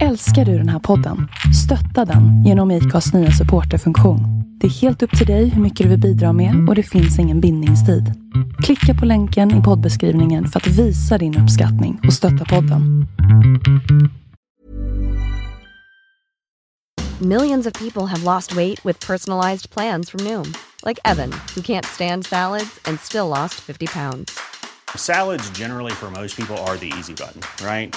Älskar du den här podden? Stötta den genom IKAs nya supporterfunktion. Det är helt upp till dig hur mycket du vill bidra med och det finns ingen bindningstid. Klicka på länken i poddbeskrivningen för att visa din uppskattning och stötta podden. Millions of people have lost weight with personalized plans from Noom, like Evan, who can't stand salads and still lost 50 pounds. Salads, generally, for most people, are the easy button, right?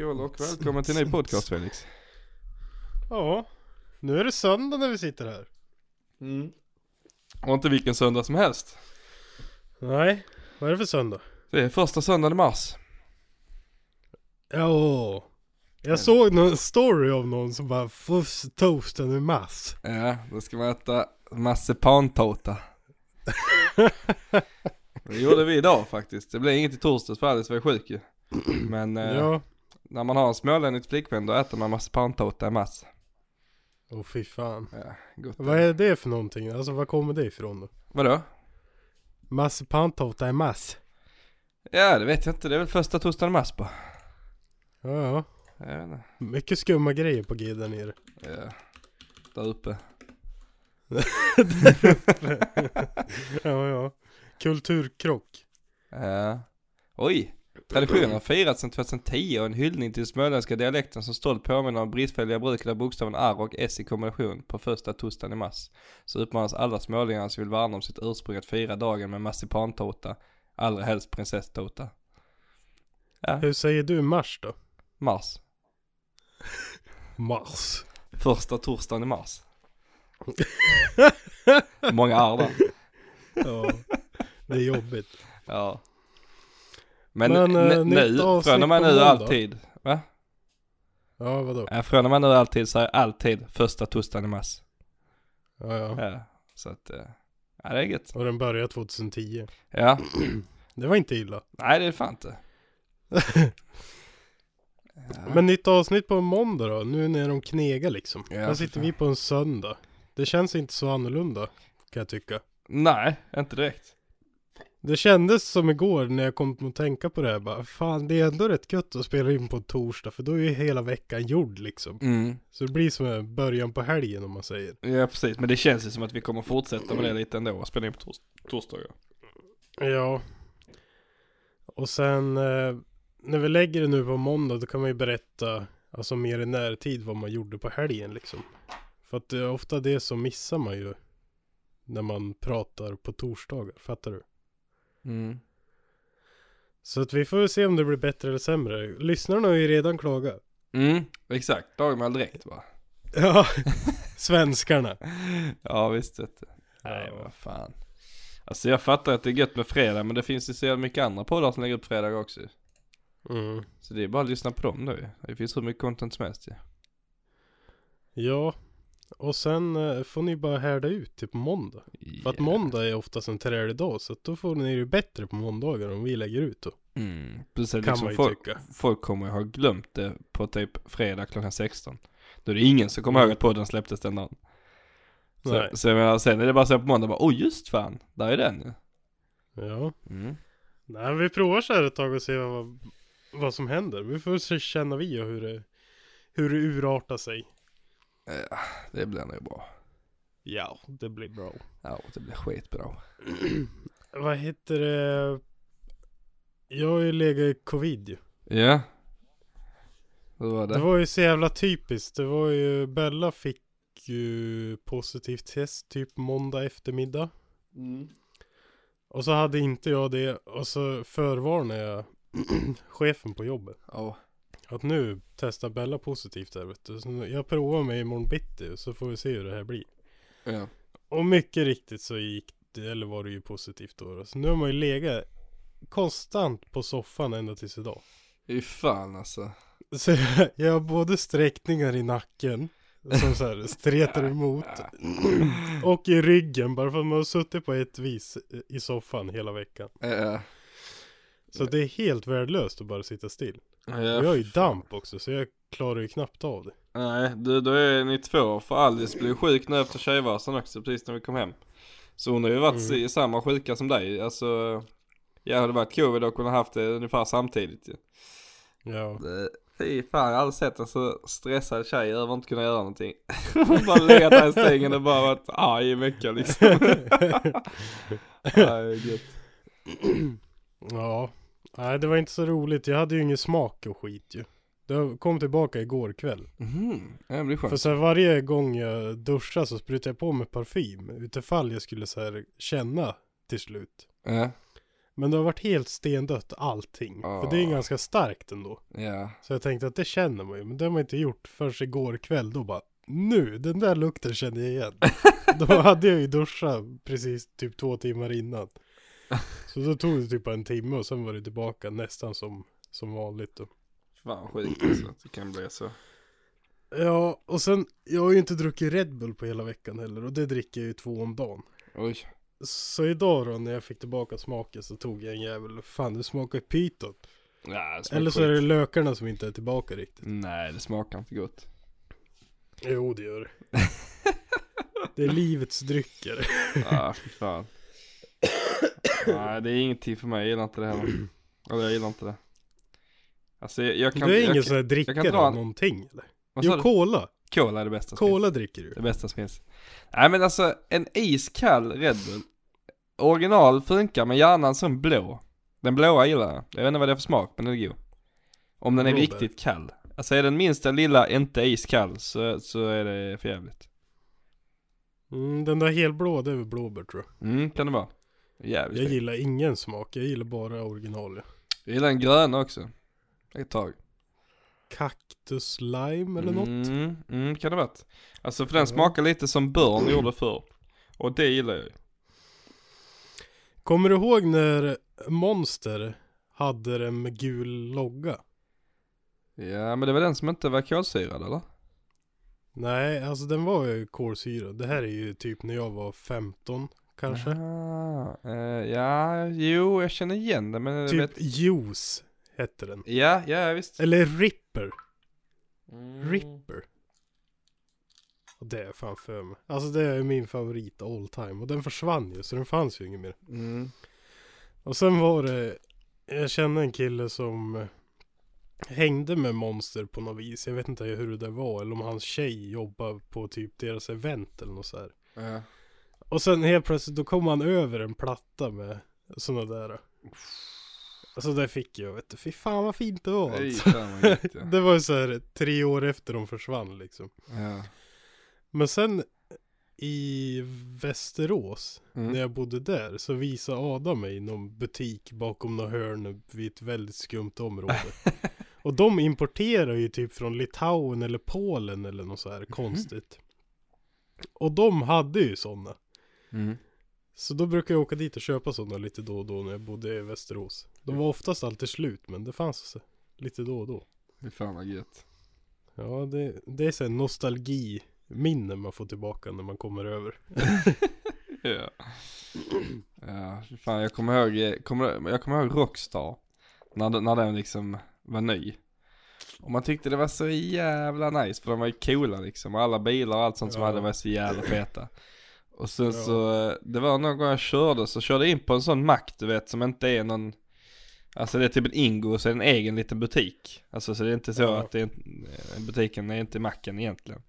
Skål och välkommen till en ny podcast Felix. Ja, nu är det söndag när vi sitter här. Och inte vilken söndag som helst. Nej, vad är det för söndag? Det är första söndagen i mars. Ja, jag såg någon story av någon som bara första toasten i mass. Ja, då ska man äta marsipantårta. det gjorde vi idag faktiskt. Det blev inget i torsdags för Alice var ju sjuk ju. Men eh, Ja, när man har en smålänning flickvän då äter man marsipantårta i mars. åh fy fan. Ja, gott. Vad är det för någonting? Alltså var kommer det ifrån då? Vadå? Massipantårta i mass. Ja, det vet jag inte. Det är väl första torsdagen i mars bara. Ja, ja. Jag vet inte. Mycket skumma grejer på G där nere. Ja. Där uppe. Ja, ja. Kulturkrock. Ja. Oj. Traditionen har firats sedan 2010 och en hyllning till småländska dialekten som stolt påminner om bristfälliga bruket av bokstaven R och S i kombination på första torsdagen i mars. Så uppmanas alla smålänningar som vill värna om sitt ursprung att fira dagen med marsipantårta, allra helst prinsesstårta. Ja, Hur säger du mars då? mars. Mars. Första torsdagen i mars. Många R där. Ja, det är jobbigt. Ja. Men, Men, eh, nu, från och med nu alltid. Va? Ja, vadå? Ja, från och med nu alltid så är alltid första torsdagen i mars. Ja, ja. Ja, så att, eh, ja det är gött. Och den började 2010. Ja, Det var inte illa. nej det är fan inte. Men nytt avsnitt på måndag då? Nu när de knegar liksom. Ja, Här sitter vi på en söndag. Det känns inte så annorlunda. Kan jag tycka. Nej, inte direkt. Det kändes som igår när jag kom att tänka på det här bara. Fan det är ändå rätt gött att spela in på torsdag. För då är ju hela veckan gjord liksom. Mm. Så det blir som en början på helgen om man säger. Ja precis, men det känns ju som att vi kommer fortsätta med det lite ändå spela in på tors- torsdagar. Ja. Och sen eh, när vi lägger det nu på måndag då kan man ju berätta alltså mer i närtid vad man gjorde på helgen liksom. För att det är ofta det som missar man ju när man pratar på torsdagar, fattar du? Mm. Så att vi får se om det blir bättre eller sämre. Lyssnarna har ju redan klagat. Mm, exakt. All direkt va? Ja, svenskarna. Ja visst vet du. Nej Ja. vad fan. Alltså jag fattar att det är gött med fredag men det finns ju så jävla mycket andra poddar som lägger upp fredag också. Mm. Så det är bara att lyssna på dem då ju. Det finns hur mycket content som helst ju. Ja, och sen eh, får ni bara härda ut till på måndag. För att måndag är oftast en trälig dag så då får ni det bättre på måndagar om vi lägger ut då. Mm, plus att Kan liksom man ju folk, tycka. folk kommer ju ha glömt det på typ fredag klockan 16. Då är det ingen som kommer ihåg att podden släpptes den dagen. Mm. Nej. Så, så jag menar, sen är det bara så på måndag bara, oh just fan, där är den ju. Ja. Mm. Nej, vi provar så här ett tag och ser vad, vad som händer. Vi får se, känna vi och hur det, hur det urartar sig. Ja, det blir nog bra. Ja, det blir bra. Ja, det blir skitbra. Vad heter det? Jag har ju legat i covid ju. Ja. Hur var det? Det var ju så jävla typiskt. Det var ju, Bella fick ju positivt test typ måndag eftermiddag. Och så hade inte jag det och så förvarnade jag chefen på jobbet. Ja. Att nu testar Bella positivt där vet du. Så jag provar mig imorgon bitti så får vi se hur det här blir. Ja. Och mycket riktigt så gick det, eller var det ju positivt då. då. Så nu har man ju legat konstant på soffan ända tills idag. Fy fan alltså. Så jag, jag har både sträckningar i nacken Som så här stretar emot. Och i ryggen bara för att man har suttit på ett vis i soffan hela veckan. Ja. Så det är helt värdelöst att bara sitta still. Ja, jag har ju damp också så jag klarar ju knappt av det. Nej, du, då är ni två. För Alice blev sjuk nu efter tjejvasan också precis när vi kom hem. Så hon har ju varit Mm. samma sjuka som dig. Alltså, jag hade varit covid och kunnat haft det ungefär samtidigt ju. Ja. Det- Fy fan, jag har aldrig sett en så stressad tjej över att inte kunna göra någonting. Hon bara legat där i sängen och bara varit arg i veckan liksom. Nej, gött. Ja. Nej det var inte så roligt. Jag hade ju ingen smak och skit ju. Det kom tillbaka igår kväll. Ja, det blir För skönt. så här, varje gång jag duschar så sprutar jag på mig parfym. Utifall jag skulle så här känna till slut. Ja, Men det har varit helt stendött allting. För det är Ah. ganska starkt ändå. ja. Så jag tänkte att det känner man ju. Men det har man inte gjort förrän igår kväll. Då bara nu, den där lukten känner jag igen. då hade jag ju duschat precis typ två timmar innan. Så då tog det typ en timme och sen var det tillbaka nästan som, som vanligt då. Fan sjukt alltså, det kan bli så. Ja, och sen, jag har ju inte druckit Red Bull på hela veckan heller och det dricker jag ju två om dagen. Oj. Så idag då när jag fick tillbaka smaken så tog jag en jävel, fan det smakar pyton. Ja, Eller så är det lökarna som inte är tillbaka riktigt. Nej, det smakar inte gott. Jo det gör det. Det är livets drycker. Ja, fy fan. Nej, det är ingenting för mig. Jag gillar inte det heller. Eller jag gillar inte det. Alltså jag, jag kan Du är jag, ingen sån här drickare av en- någonting eller? Vad Jo, cola. Cola är det bästa som Cola finns. dricker du. Det bästa som finns. Nej men alltså, en iskall Red Bull. Original funkar, men gärna en sån blå. Den blåa gillar jag. Jag vet inte vad det är för smak, men den är god. Om den är Blåbär. riktigt kall. Alltså är den minsta lilla inte iskall så, så är det för jävligt. Mm, den där helblå, det är väl blåbär tror jag. Mm, kan det vara. Jävligt Jag fint. gillar ingen smak, jag gillar bara original. ja. Jag gillar den gröna också. Ett tag. Cactus lime eller något. Mm, mm, kan det vara. Alltså för den smakar lite som Burn gjorde förr. Och det gillar jag ju. Kommer du ihåg när Monster hade den med gul logga? Ja men det var den som inte var kolsyrad eller? Nej, alltså den var ju kolsyrad. Det här är ju typ när jag var 15 kanske. Ah, eh, ja, jo jag känner igen det men Typ vet... juice hette den. Ja, ja visst. Eller Ripper. Mm. Ripper. Och det är fan för mig. Alltså det är min favorit all time. Och den försvann ju så den fanns ju inget mer. Mm. Och sen var det, jag kände en kille som eh, hängde med Monster på något vis. Jag vet inte hur det där var. Eller om hans tjej jobbade på typ deras event eller något så här. Ja. Och sen helt plötsligt då kom han över en platta med sådana där. Alltså det fick jag vet du. Fy fan vad fint det var alltså. fan vad gött ja. Det var ju så här tre år efter de försvann liksom. ja. Men sen i Västerås, Mm. när jag bodde där, så visade Adam mig någon butik bakom något hörn vid ett väldigt skumt område. Och de importerar ju typ från Litauen eller Polen eller något så här konstigt. Och de hade ju sådana. Mm. Så då brukar jag åka dit och köpa sådana lite då och då när jag bodde i Västerås. De var oftast alltid slut men det fanns lite då och då. Fy fan vad gött. Ja, det, det är så här nostalgi minne man får tillbaka när man kommer över. Ja. Ja, fan jag kommer ihåg, eh, kommer, jag kommer ihåg Rockstar. När, när den liksom var ny. Och man tyckte det var så jävla nice för de var ju coola liksom. Alla bilar och allt sånt som Ja. hade var så jävla feta. Och sen så, eh, det var någon gång jag körde så körde jag in på en sån mack du vet som inte är någon Alltså det är typ en Ingo så är det en egen liten butik. Alltså så det är inte så att det är, en- butiken är inte macken egentligen.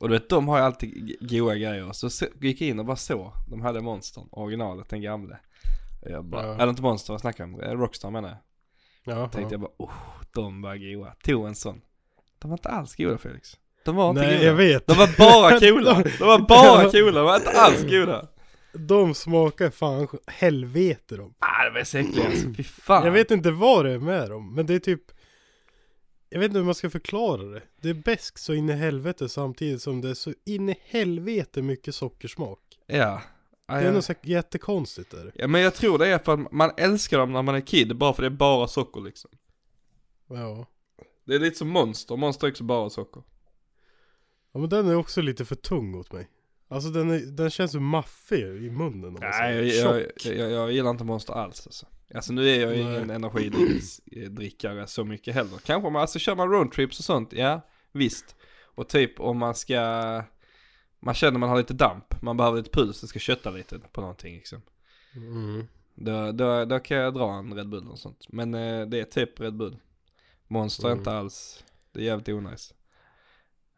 Och du vet de har ju alltid goa grejer. Så gick jag in och bara så. De hade monstern, originalet, den gamle. Och jag bara, Ja. eller inte monster, vad snackar jag om? Eh, Rockstar menar jag. Ja, Tänkte ja. jag bara, oh, de var goa. Tog en sån. De var inte alls goda Felix. De var inte Nej, goda. jag vet. De var bara coola. De var bara coola, de var inte alls goda. De smakar fan helvete de. Ah, de är så äckliga alltså, fy fan. Jag vet inte vad det är med dem, men det är typ Jag vet inte hur man ska förklara det. Det är bäst så in i helvete samtidigt som det är så in i helvete mycket sockersmak. Ja. Ah, Det är ja. något så jättekonstigt där. ja men jag tror det är för att man älskar dem när man är kid, bara för det är bara socker liksom. Ja. Det är lite som monster, monster är också bara socker. Ja men den är också lite för tung åt mig. Alltså den, är, den känns så maffig i munnen. Nej, jag, jag, jag, jag gillar inte Monster alls alltså. Alltså nu är jag ju ingen energidrickare så mycket heller. Kanske om man, alltså kör man roadtrips och sånt, ja visst. Och typ om man ska, man känner man har lite damp, man behöver lite puls, det ska kötta lite på någonting liksom. Mm. Då, då, då kan jag dra en Red Bull och sånt. Men eh, det är typ Red Bull. Monster Mm. inte alls, det är jävligt onajs.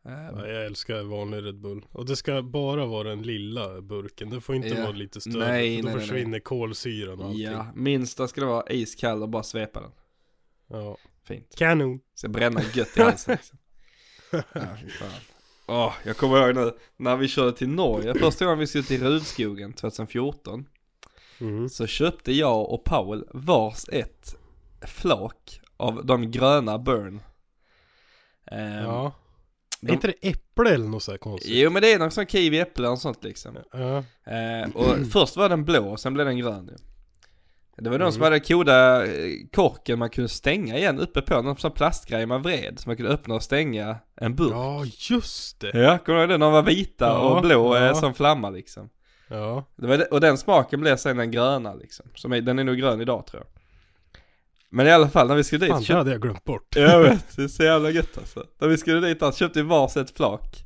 Eh, Ja, jag älskar vanlig Red Bull. Och det ska bara vara den lilla burken. Det får inte Ja. vara lite större. Nej, för då nej, nej, försvinner kolsyran och allting. ja, minsta ska det vara iskall och bara svepa den. Ja. Fint. Kanon. Ska bränna gött i halsen liksom. Ja, fy fan. Åh, jag kommer ihåg nu när vi körde till Norge, första gången vi skulle till Rudskogen 2014 Mm. Så köpte jag och Paul vars ett flak av de gröna Burn Ehm, Ja. De- Är inte det äpple eller något så konstigt? Jo men det är någon sån kiwi, äpple och sånt liksom Ja. Eh, och först var den blå sen blev den grön ju. Det var de som Mm. hade koda eh, korken man kunde stänga igen uppe på, någon sån plastgrej man vred så man kunde öppna och stänga en burk. Ja, just det. Ja, kommer du ihåg det? De var vita Ja, och blå ja. eh, som flamma liksom. Ja. Det var och den smaken blev sen den gröna liksom. Som är, den är nog grön idag tror jag. Men i alla fall när vi skulle dit Fan, det köpte... hade jag glömt bort. Jag vet, det är så jävla gött alltså. När vi skulle dit där köpte vi vars ett flak.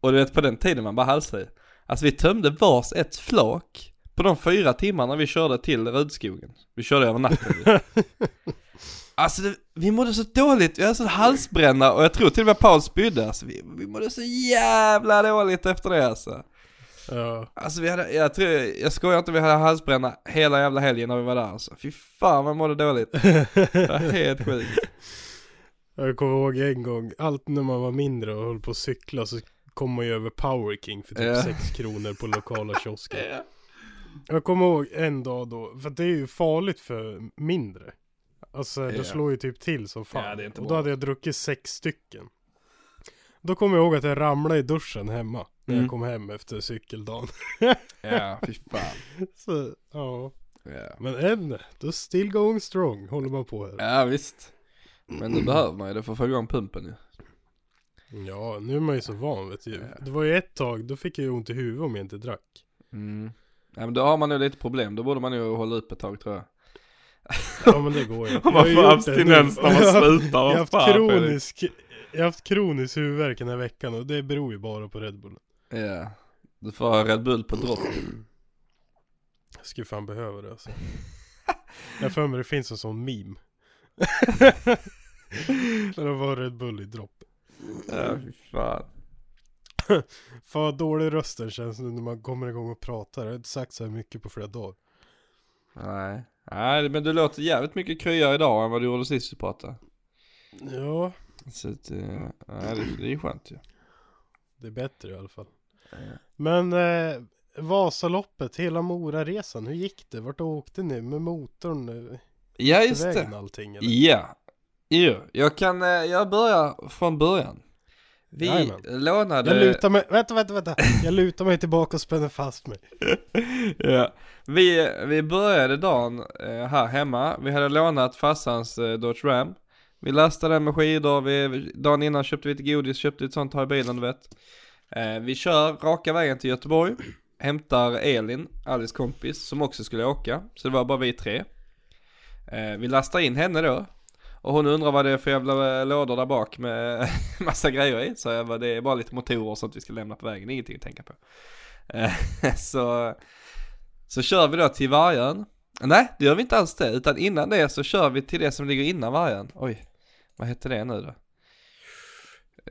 Och du vet på den tiden man bara halsade i. Alltså vi tömde vars ett flak på de fyra timmarna vi körde till Rudskogen. Vi körde över natten. alltså det, vi mådde så dåligt, vi hade så halsbränna och jag tror till och med Paul spydde. Alltså vi, vi mådde så jävla dåligt efter det alltså. Ja. Alltså vi hade, jag tror, jag skojar inte, vi hade halsbränna hela jävla helgen när vi var där alltså. Fy fan vad mådde dåligt. Det var helt sjukt. Jag kommer ihåg en gång, allt när man var mindre och höll på att cykla så kom man ju över Power King för typ Ja. 6 kronor på lokala kiosken. Jag kommer ihåg en dag då, för det är ju farligt för mindre. Alltså det Ja. slår ju typ till som fan. Ja, och då hade jag druckit sex stycken. Då kommer jag ihåg att jag ramlade i duschen hemma. När Mm. jag kom hem efter cykeldagen. Ja, fy fan. Så, ja. Ja. Men än, då still going strong håller man på här. ja, visst. Men det behöver man ju det för att få igång pumpen ju. Ja, nu är man ju så van vet du. Ja. Det var ju ett tag, då fick jag ju ont i huvudet om jag inte drack. Mm. Ja men då har man nog lite problem, då borde man ju hålla upp ett tag tror jag. Ja men det går ju. Om Jag man har ju får gjort det abstinens nu. när man slutar, Jag har haft kronisk, jag har haft kronisk huvudvärk den här veckan och det beror ju bara på Red Bull. Ja. Du får ha Red Bull på dropp. Jag skulle fan behöva det alltså. Jag för mig det finns en sån meme. När det var Red Bull i dropp. Ja, fy fan. Fan dålig rösten känns nu när man kommer igång och pratar. Jag har inte sagt så här mycket på flera dagar. Nej. Nej men du låter jävligt mycket kryare idag än vad du gjorde sist vi pratade. Ja, Så att, eh, ja, det, det är ju skönt ju. det är bättre i alla fall. Men eh, Vasaloppet, hela Moraresan, hur gick det? Vart åkte ni med motorn? eh, Ja just vägen det. allting eller? Ja. Jo, jag kan, eh, jag börjar från början. Vi Jajamän. lånade... Jag lutar mig, vänta, vänta, vänta. Jag lutar mig tillbaka och spänner fast mig. ja. vi, vi började dagen här hemma. Vi hade lånat farsans Dodge Ram. Vi lastade den med skidor, vi, dagen innan köpte vi lite godis, köpte lite sånt här i bilen du vet. Eh, vi kör raka vägen till Göteborg. Hämtar Elin, Alice kompis, som också skulle åka. Så det var bara vi tre. Eh, vi lastar in henne då. Och hon undrar vad det är för jävla eh, lådor där bak med massa grejer i. Så jag bara, det är bara lite motorer och sånt vi ska lämna på vägen, ingenting att tänka på. Eh, så, så kör vi då till Vargön. Nej, det gör vi inte alls det, utan innan det så kör vi till det som ligger innan Vargön. Oj, vad heter det nu då?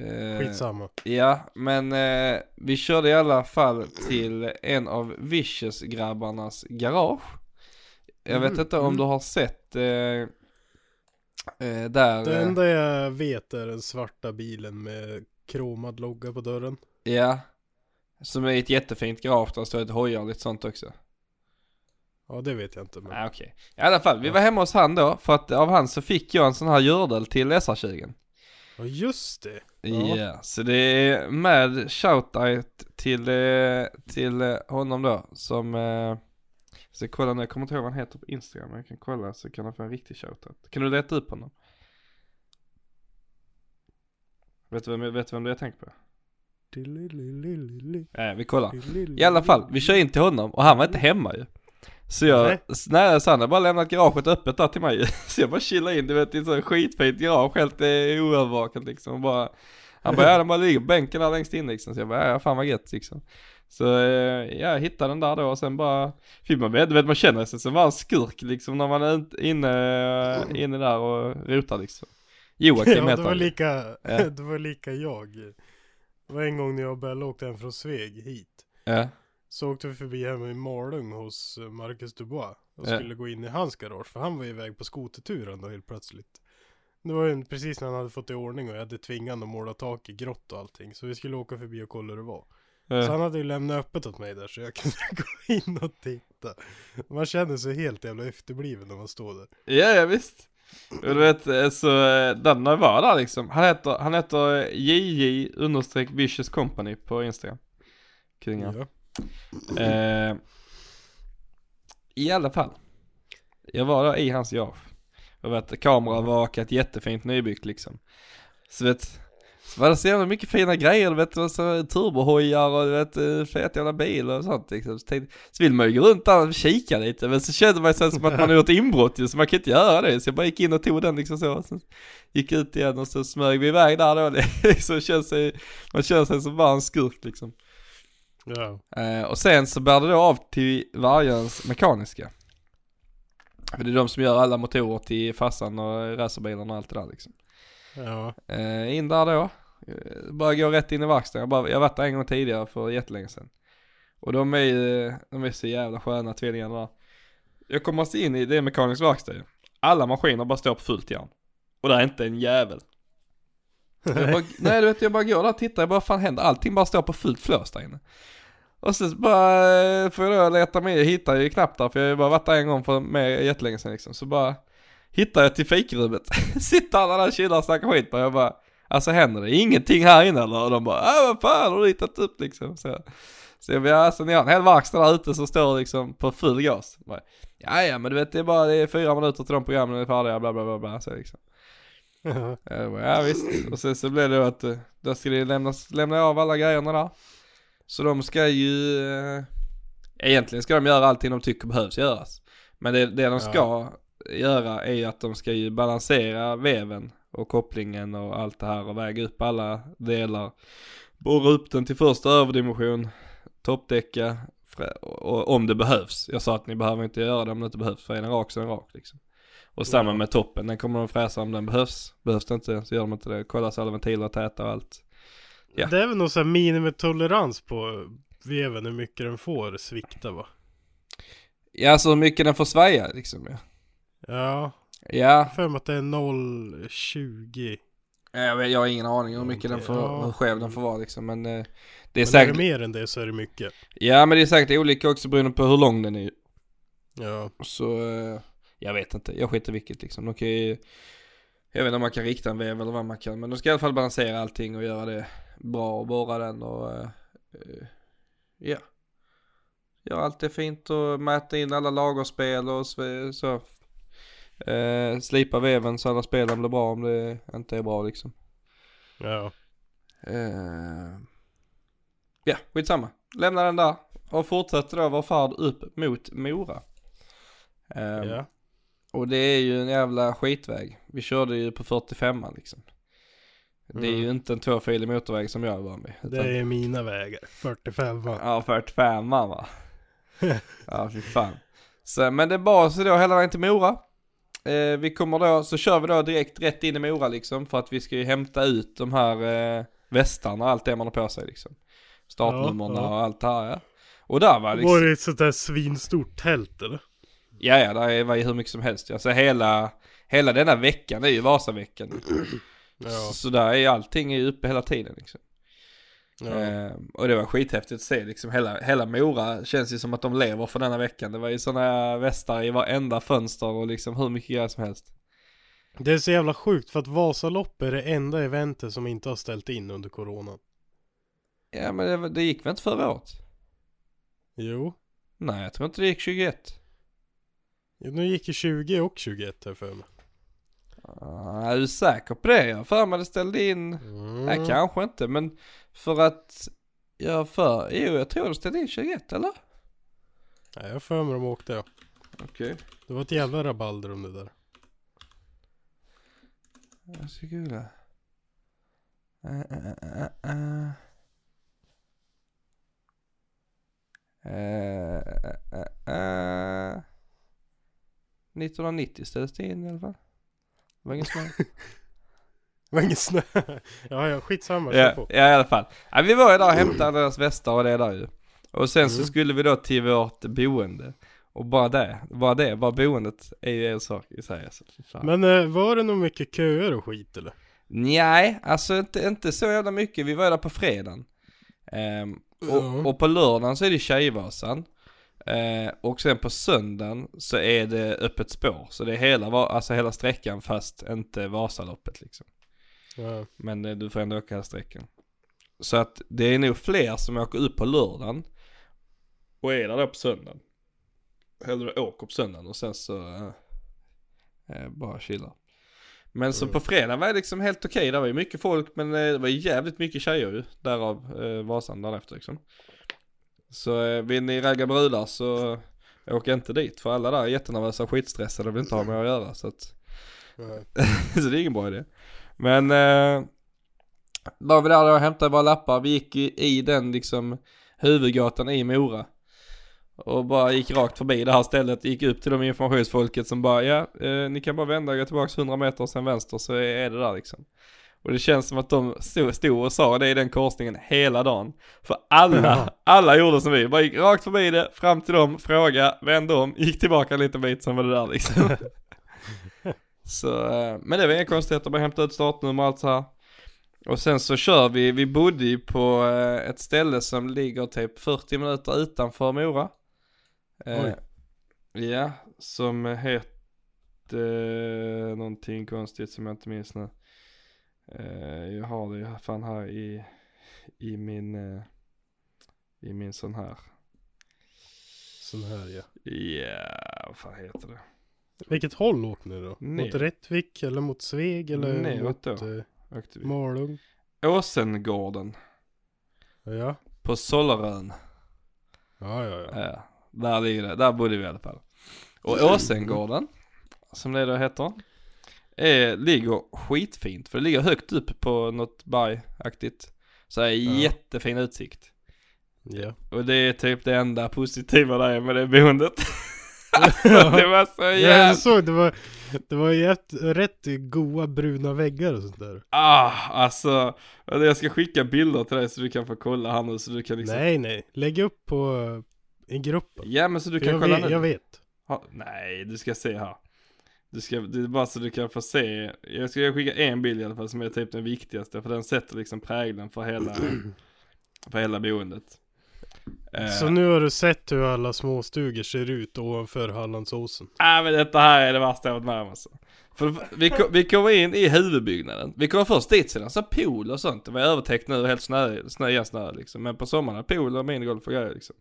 Eh, Skitsamma. Ja, men eh, vi körde i alla fall till en av Vicious-grabbarnas garage. Jag vet Mm, inte om mm. du har sett eh, eh, där. Det eh, enda jag vet är den svarta bilen med kromad logga på dörren. Ja. Som är ett jättefint garage där det står ett hojar och lite sånt också. Ja, det vet jag inte. Men... Nej okej. I alla fall, vi var hemma hos han då. För att av han så fick jag en sån här gördel till SR20. Ja, just det. Ja. Ja. så det är med shoutout till, eh, till eh, honom då. Som, eh, så jag kollar nu, jag kommer inte ihåg vad han heter på Instagram. Men jag kan kolla så kan han få en riktig shoutout. Kan du leta upp honom? Vet du vem, vet du vem det är jag tänker på? Nej, vi kollar. I alla fall, vi kör in till honom och han var inte hemma ju. Så jag, Nej. nej, så han har bara lämnat garaget öppet där till mig Så jag bara chillar in, du vet i ett sånt skitfint garage, helt eh, oövervakat liksom och bara Han bara, ja den bara ligger på bänken där längst in liksom, så jag bara, ja fan vad gött liksom Så eh, ja, jag hittade den där då och sen bara, fick man du vet man känner sig som en skurk liksom när man är inne, inne där och rotar liksom Joakim Ja, det heter var han. lika, Ja. det var lika jag. Det var en gång när jag och Bella åkte hem från Sveg hit. Ja, Så åkte vi förbi hem i Malung hos eh, Marcus Dubois. Och Ja. skulle gå in i hans garage. För han var iväg på skoterturen då helt plötsligt. Det var ju precis när han hade fått i ordning och jag hade tvingat honom att måla tak i grått och allting. Så vi skulle åka förbi och kolla hur det var. Så ja. han hade ju lämnat öppet åt mig där så jag kunde gå in och titta. Man känner sig helt jävla efterbliven när man står där. Ja, ja visst. Och du vet, eh, så eh, den när jag var där liksom, han heter, han heter JJ understreck Vicious Company på Instagram. Kungen. Ja. Eh, I alla fall. Jag var där i hans garage. Och vet, kameraövervakat, jättefint nybyggt liksom. Så vet, så var det så jävla mycket fina grejer, du vet, och så turbohojar och du vet, eh, fet jävla bil och sånt liksom. Så, tänkte, så vill man ju gå runt där och kika lite, men så kände man sig som att man har gjort inbrott ju, så man kan inte göra det. Så jag bara gick in och tog den liksom så. så gick ut igen och så smög vi iväg där då, liksom känns sig, man känner sig som bara en skurk liksom. Ja. Eh, och sen så bär det då av till Vargöns Mekaniska. För det är de som gör alla motorer till farsan och racerbilarna och allt det där liksom. Ja. Eh, in där då. Eh, bara gå rätt in i verkstaden. Jag, bara, jag har varit där en gång tidigare för jättelänge sedan. Och de är ju, de är så jävla sköna tvillingarna där. Jag kommer alltså in i, det är mekanisk verkstad. Alla maskiner bara står på fullt järn. Och det är inte en jävel. Jag bara, nej du vet jag bara går där och tittar, jag bara fan händer allting bara står på fullt flås där inne. Och så bara eh, får jag då leta mig, jag hittar ju knappt där för jag har ju bara varit där en gång för med jättelänge sedan liksom. Så bara hittar jag till fikrummet, sitter alla där killar och snackar skit på jag bara Alltså händer det ingenting här inne eller? Och de bara äh, vad fan har du hittat upp liksom? Så, så jag bara, alltså ni har en hel verkstad där ute som står liksom på full gas. Ja ja men du vet det är bara det är fyra minuter till de programmen är färdiga bla bla bla bla så liksom. Jag bara, ja visst. Och sen så blev det att eh, då ska det lämnas, lämna av alla grejerna där. Så de ska ju, eh, egentligen ska de göra allting de tycker behövs göras. Men det, det de ska göra är ju att de ska ju balansera veven och kopplingen och allt det här och väga upp alla delar. Borra upp den till första överdimension, toppdäcka om det behövs. Jag sa att ni behöver inte göra det om det inte behövs för är den rak så är den rak liksom. Och samma Ja. med toppen, den kommer de fräsa om den behövs. Behövs det inte så gör de inte det. Kolla så alla ventiler är täta och allt. Ja. Det är väl någon sån här minimitolerans på veven hur mycket den får svikta va? Ja alltså hur mycket den får svaja liksom ja. Ja, Ja, för mig att det är 0,20. jag, jag har ingen aning hur mycket den får, Ja. hur skev den får vara liksom men eh, det är Men är säkert, det mer än det så är det mycket. ja men det är säkert olika också beroende på hur lång den är Ja, Så, eh, jag vet inte, jag skiter vilket liksom. De kan ju, jag vet inte om man kan rikta en vev eller vad man kan, men de ska i alla fall balansera allting och göra det bra och borra den och, eh, eh, ja. Göra allt det fint och mäta in alla lagerspel och så. så. Eh, slipa veven så alla spelen blir bra om det inte är bra liksom. ja. Ja, skitsamma. Lämna den där och fortsätter då vår färd upp mot Mora. Eh, ja. och det är ju en jävla skitväg. Vi körde ju på 45 liksom. Det är ju Mm. inte en tvåfilig motorväg som jag är van vid. Det utan- är mina vägar. 45 va? Ja, 45 va. ja, fy fan. Så, men det är bara så då hela vägen till Mora. Eh, vi kommer då, så kör vi då direkt rätt in i Mora liksom. För att vi ska ju hämta ut de här eh, västarna och allt det man har på sig liksom. Startnumren Ja, ja. och allt det här ja. Och där var liksom. Var det ett sånt där svinstort tält eller? Ja, ja, där var ju hur mycket som helst. Alltså hela, hela denna veckan är ju Vasaveckan. Ja. Så, så där är allting är uppe hela tiden liksom. ja. Eh, och det var skithäftigt att se liksom hela, hela Mora känns ju som att de lever för denna veckan. Det var ju sådana västar i varenda fönster och liksom hur mycket grejer som helst. Det är så jävla sjukt för att Vasalopp är det enda eventet som inte har ställt in under coronan. Ja men det, det gick väl inte förra året? Jo. Nej jag tror inte det gick 21. Jo, Nu gick ju 20 och 21 här för mig. Ah, är du säker på det? Jag för mig det ställde in, Mm. nej kanske inte men För att, jag för, jo jag tror de ställde in 21 eller? Nej, jag för mig de åkte ja. Okej. Det var ett jävla rabalder om det där. Jag ska googla. Uh, uh, uh. Uh, uh, uh. 1990 ställdes det in i alla fall. Det var ingen snö. Det var ingen snö. ja, ja, skitsamma. ja, på. ja, i alla fall. Ja, vi var ju där och hämtade deras västar och det där ju. Och sen så Mm. skulle vi då till vårt boende. Och bara det, bara det, bara boendet är ju en sak i sig alltså. Men eh, var det nog mycket köer och skit eller? Nej, alltså inte, inte så jävla mycket. Vi var där på fredagen. Ehm, och, och på lördagen så är det Tjejvasan. Eh, och sen på söndagen så är det öppet spår. Så det är hela, alltså hela sträckan fast inte Vasaloppet liksom. Ja. Men eh, du får ändå åka hela sträckan. Så att det är nog fler som åker upp på lördagen. Och är där då på söndagen. Eller åker på söndagen och sen så eh, eh, bara chillar. Men så Mm. på fredag var det liksom helt okej. Det var ju mycket folk men eh, det var jävligt mycket tjejer ju. Därav eh, Vasan därefter liksom. Så eh, vill ni ragga brudar så åk inte dit. För alla där är jättenervösa och skitstressade och vill inte ha med att göra. Så att så det är ingen bra idé. Men, eh, var vi där då och hämtade våra lappar. Vi gick i, i den liksom huvudgatan i Mora. Och bara gick rakt förbi det här stället, gick upp till de informationsfolket som bara, ja, eh, ni kan bara vända och gå tillbaka 100 meter och sen vänster så är, är det där liksom. Och det känns som att de stod, och sa det i den korsningen hela dagen. För alla, alla gjorde som vi, bara gick rakt förbi det, fram till dem, fråga, vände om, gick tillbaka en liten bit, sen var det där liksom. Så, eh, men det var inga konstigheter, bara hämta ut startnummer och allt så här. Och sen så kör vi, vi bodde ju på eh, ett ställe som ligger typ 40 minuter utanför Mora. Eh. Ja, som hette någonting konstigt som jag inte minns nu. Eh, jag har det ju fan här i, i min, eh, i min sån här. Sån här ja. Ja, vad fan heter det? Vilket håll åkte ni då? Ner. Mot Rättvik eller mot Sveg eller Neråt mot då. eh. Malung? Åsengården Ja. på Sollerön. Ja, ja, ja. Ja, där ligger det. Där bodde vi i alla fall. Och Åsengården, som det då heter, är, ligger skitfint. För det ligger högt upp på något bergaktigt. Så det är Ja. jättefin utsikt. Ja. Och det är typ det enda positiva där med det boendet. alltså, det var så Ja, jävla... jag såg det var, det var jätt, rätt goa bruna väggar och sånt där. Ah, alltså. Jag ska skicka bilder till dig så du kan få kolla här nu så du kan liksom. Nej, nej. Lägg upp på eh, i gruppen. Ja men så du För kan kolla vet, nu. jag vet. Ha, nej, du ska se här. Du ska, det är bara så du kan få se. Jag ska skicka en bild i alla fall som är typ den viktigaste. För den sätter liksom prägeln för hela, för hela boendet. Eh, Så nu har du sett hur alla småstugor ser ut ovanför Hallandsåsen. ah, men detta här är det värsta jag varit med om alltså. För vi, ko- vi kommer in i huvudbyggnaden. Vi kommer först dit sedan, så pool och sånt. Det var övertäckt nu och helt snö, snö snö liksom. Men på sommaren pool och minigolf och grejer liksom.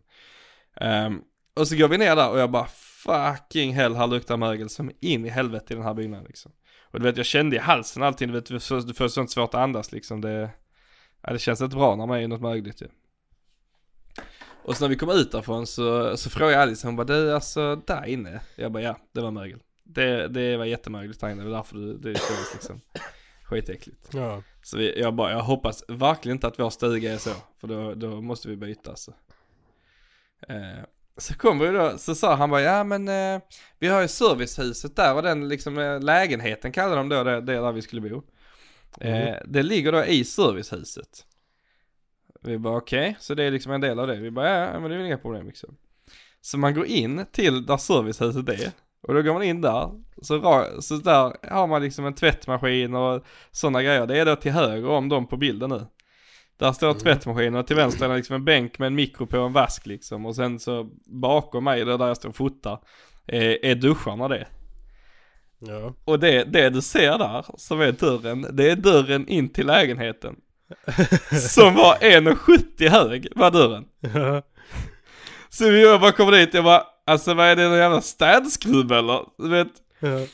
Ehm, och så går vi ner där och jag bara fucking hell, här luktar mögel som in i helvete i den här byggnaden liksom. Och du vet jag kände i halsen allting, du vet du får, du får sånt svårt att andas liksom. Det, ja, det känns inte bra när man är i något mögligt ju. Och så när vi kom ut därifrån så, så frågade Alice, hon bara du alltså där inne? Jag bara ja, det var mögel. Det, det var jättemögligt där inne, det var därför det, det kändes liksom skitäckligt. Ja. Så vi, jag bara, jag hoppas verkligen inte att vår stuga är så, för då, då måste vi byta alltså. Eh, så kom vi då, så sa han bara, ja men eh, vi har ju servicehuset där och den liksom eh, lägenheten kallar de då det, det där vi skulle bo. Eh, det ligger då i servicehuset. Vi bara okej, så det är liksom en del av det. Vi bara ja, men det är väl inga problem liksom. Så man går in till där servicehuset är. Och då går man in där, så, så där har man liksom en tvättmaskin och sådana grejer. Det är då till höger om dem på bilden nu. Där står tvättmaskinen och till vänster är det liksom en bänk med en mikro på en vask liksom. Och sen så bakom mig, där jag står och fotar, är, är duscharna det. Ja. Och det, det du ser där, som är dörren, det är dörren in till lägenheten. som var 1,70 hög, var dörren. Ja. Så vi bara kommer dit, jag bara, alltså vad är det, någon jävla städskrubb eller? Du vet, Ja.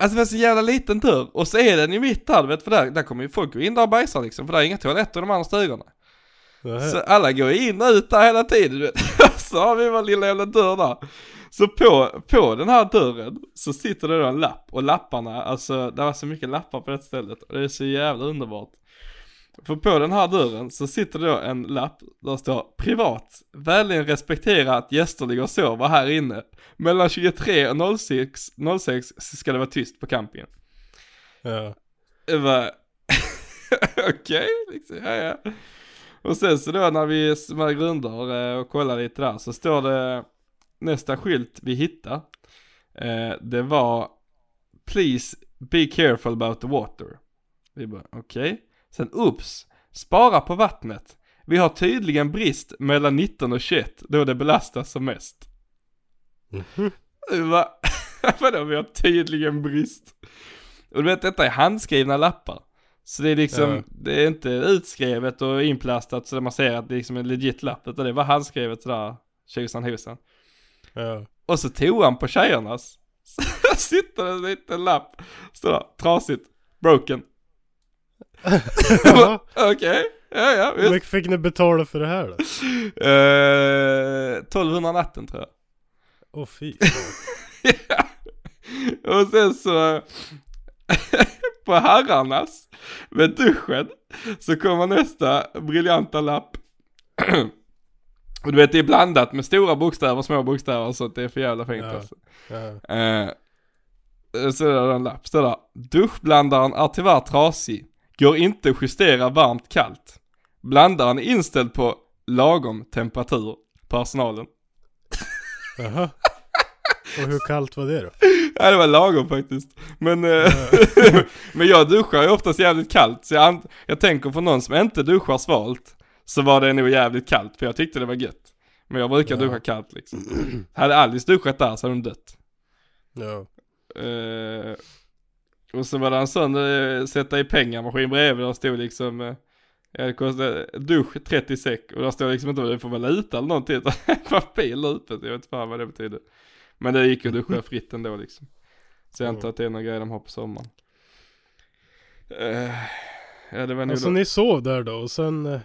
Alltså det var så jävla liten dörr, och så är den ju mitt du vet, för där, där kommer ju folk gå in där och bajsa liksom, för där är inga toaletter i de andra stugorna. Så alla går in och ut där hela tiden du vet. Så har vi vår lilla jävla dörr där. Så på, på den här dörren så sitter det då en lapp och lapparna, alltså det var så mycket lappar på det stället och det är så jävla underbart. För på den här dörren så sitter det då en lapp där står privat. Vänligen respektera att gäster ligger och sover här inne. Mellan 23 och 06, 06 så ska det vara tyst på campingen. Ja. Det var okej, liksom, ja ja. Och sen så då när vi smög runder eh, och kollade lite där så står det nästa skylt vi hittade. Eh, det var Please be careful about the water. Vi bara okej. Sen ups, spara på vattnet. Vi har tydligen brist mellan 19 och 21 då det belastas som mest. Mhm. Bara, vadå vi har tydligen brist? Och du vet detta är handskrivna lappar. Så det är liksom, Ja. det är inte utskrivet och inplastat så man ser att det är liksom en legit lapp. Utan det var handskrivet sådär, tjosan hosan. Ja. Och så toan på tjejernas. Så sitter det en liten lapp. Står trasigt, broken. Okej, ja ja Hur visst. mycket fick ni betala för det här då? Eh, 1200 natten tror jag. Åh fy fan. Ja. Och sen så på herrarnas med duschen så kommer nästa briljanta lapp. Och du vet det är blandat med stora bokstäver och små bokstäver så att det är för jävla fint Ja. alltså. Ja. Eh, så är det en lapp, står där. Duschblandaren är tyvärr trasig. Går inte att justera varmt kallt. Blandaren är inställd på lagom temperatur. Personalen. Jaha. Och hur kallt var det då? Ja det var lagom faktiskt. Men, eh, men jag duschar ju oftast jävligt kallt. Så jag, jag tänker för någon som inte duschar svalt. Så var det nog jävligt kallt. För jag tyckte det var gött. Men jag brukar Ja. duscha kallt liksom. Hade Alice duschat där så hade hon dött. Ja. Eh, och så var det en sån uh, sätta i pengarmaskin bredvid. Där stod liksom. Uh, ja, det kostade dusch 30 säck. Och där stod liksom inte vad det får valuta eller någonting. Utan pil uppe. Jag vet inte vad det betyder. Men det gick att duscha fritt ändå liksom. Så jag antar att det är några grejer de har på sommaren. Eh, ja det var nog Alltså då. ni sov där då och sen, eh,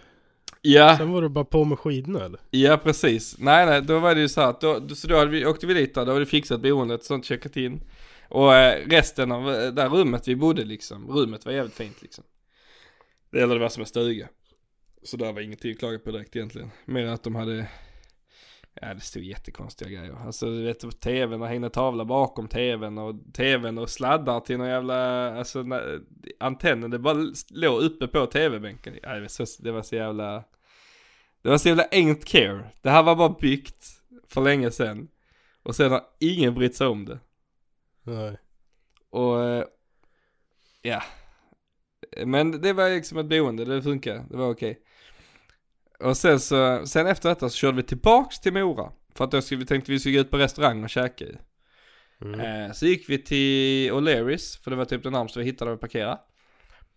Ja, sen var det bara på med skidorna eller? ja precis. Nej nej, då var det ju så här att då, så då hade vi, åkte vi dit där, då hade vi fixat boendet, sånt checkat in. Och eh, resten av eh, det rummet vi bodde liksom, rummet var jävligt fint liksom. Det eller det var som en stuga. Så där var ingenting att klaga på direkt egentligen. Mer att de hade, ja det stod jättekonstiga grejer. Alltså du vet tvn, och hängde tavla bakom tvn och tvn och sladdar till någon jävla, alltså när, antennen det bara låg uppe på tv-bänken. Ja, det var så jävla, det var så jävla ain't care. Det här var bara byggt för länge sedan. Och sen har ingen brytt sig om det. Nej. Och eh, ja. Men det var liksom ett boende, det funkar, det var okej. Och sen så, sen efter detta så körde vi tillbaks till Mora. För att då skulle vi tänkte vi skulle gå ut på restaurang och käka ju. Mm. Eh, så gick vi till O'Learys, för det var typ det närmaste vi hittade att parkera.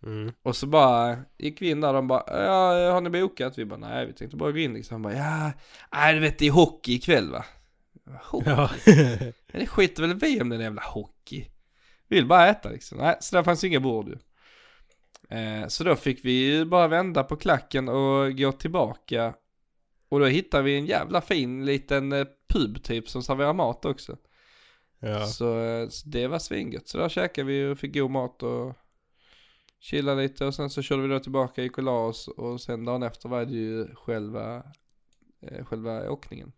Mm. Och så bara gick vi in där och de bara, ja har ni bokat? Vi bara, nej vi tänkte bara gå in liksom. Han bara, ja, nej du vet det är hockey ikväll va? Hockey? Ja. Men det skiter väl vi om den jävla hockey. Vi vill bara äta liksom. Nej, så där fanns inga bord ju. Eh, så då fick vi ju bara vända på klacken och gå tillbaka. Och då hittade vi en jävla fin liten eh, pub typ som serverar mat också. ja. Så, eh, så det var svingött. Så där käkade vi och fick god mat och chilla lite och sen så körde vi då tillbaka, gick och la oss och sen dagen efter var det ju själva, eh, själva åkningen.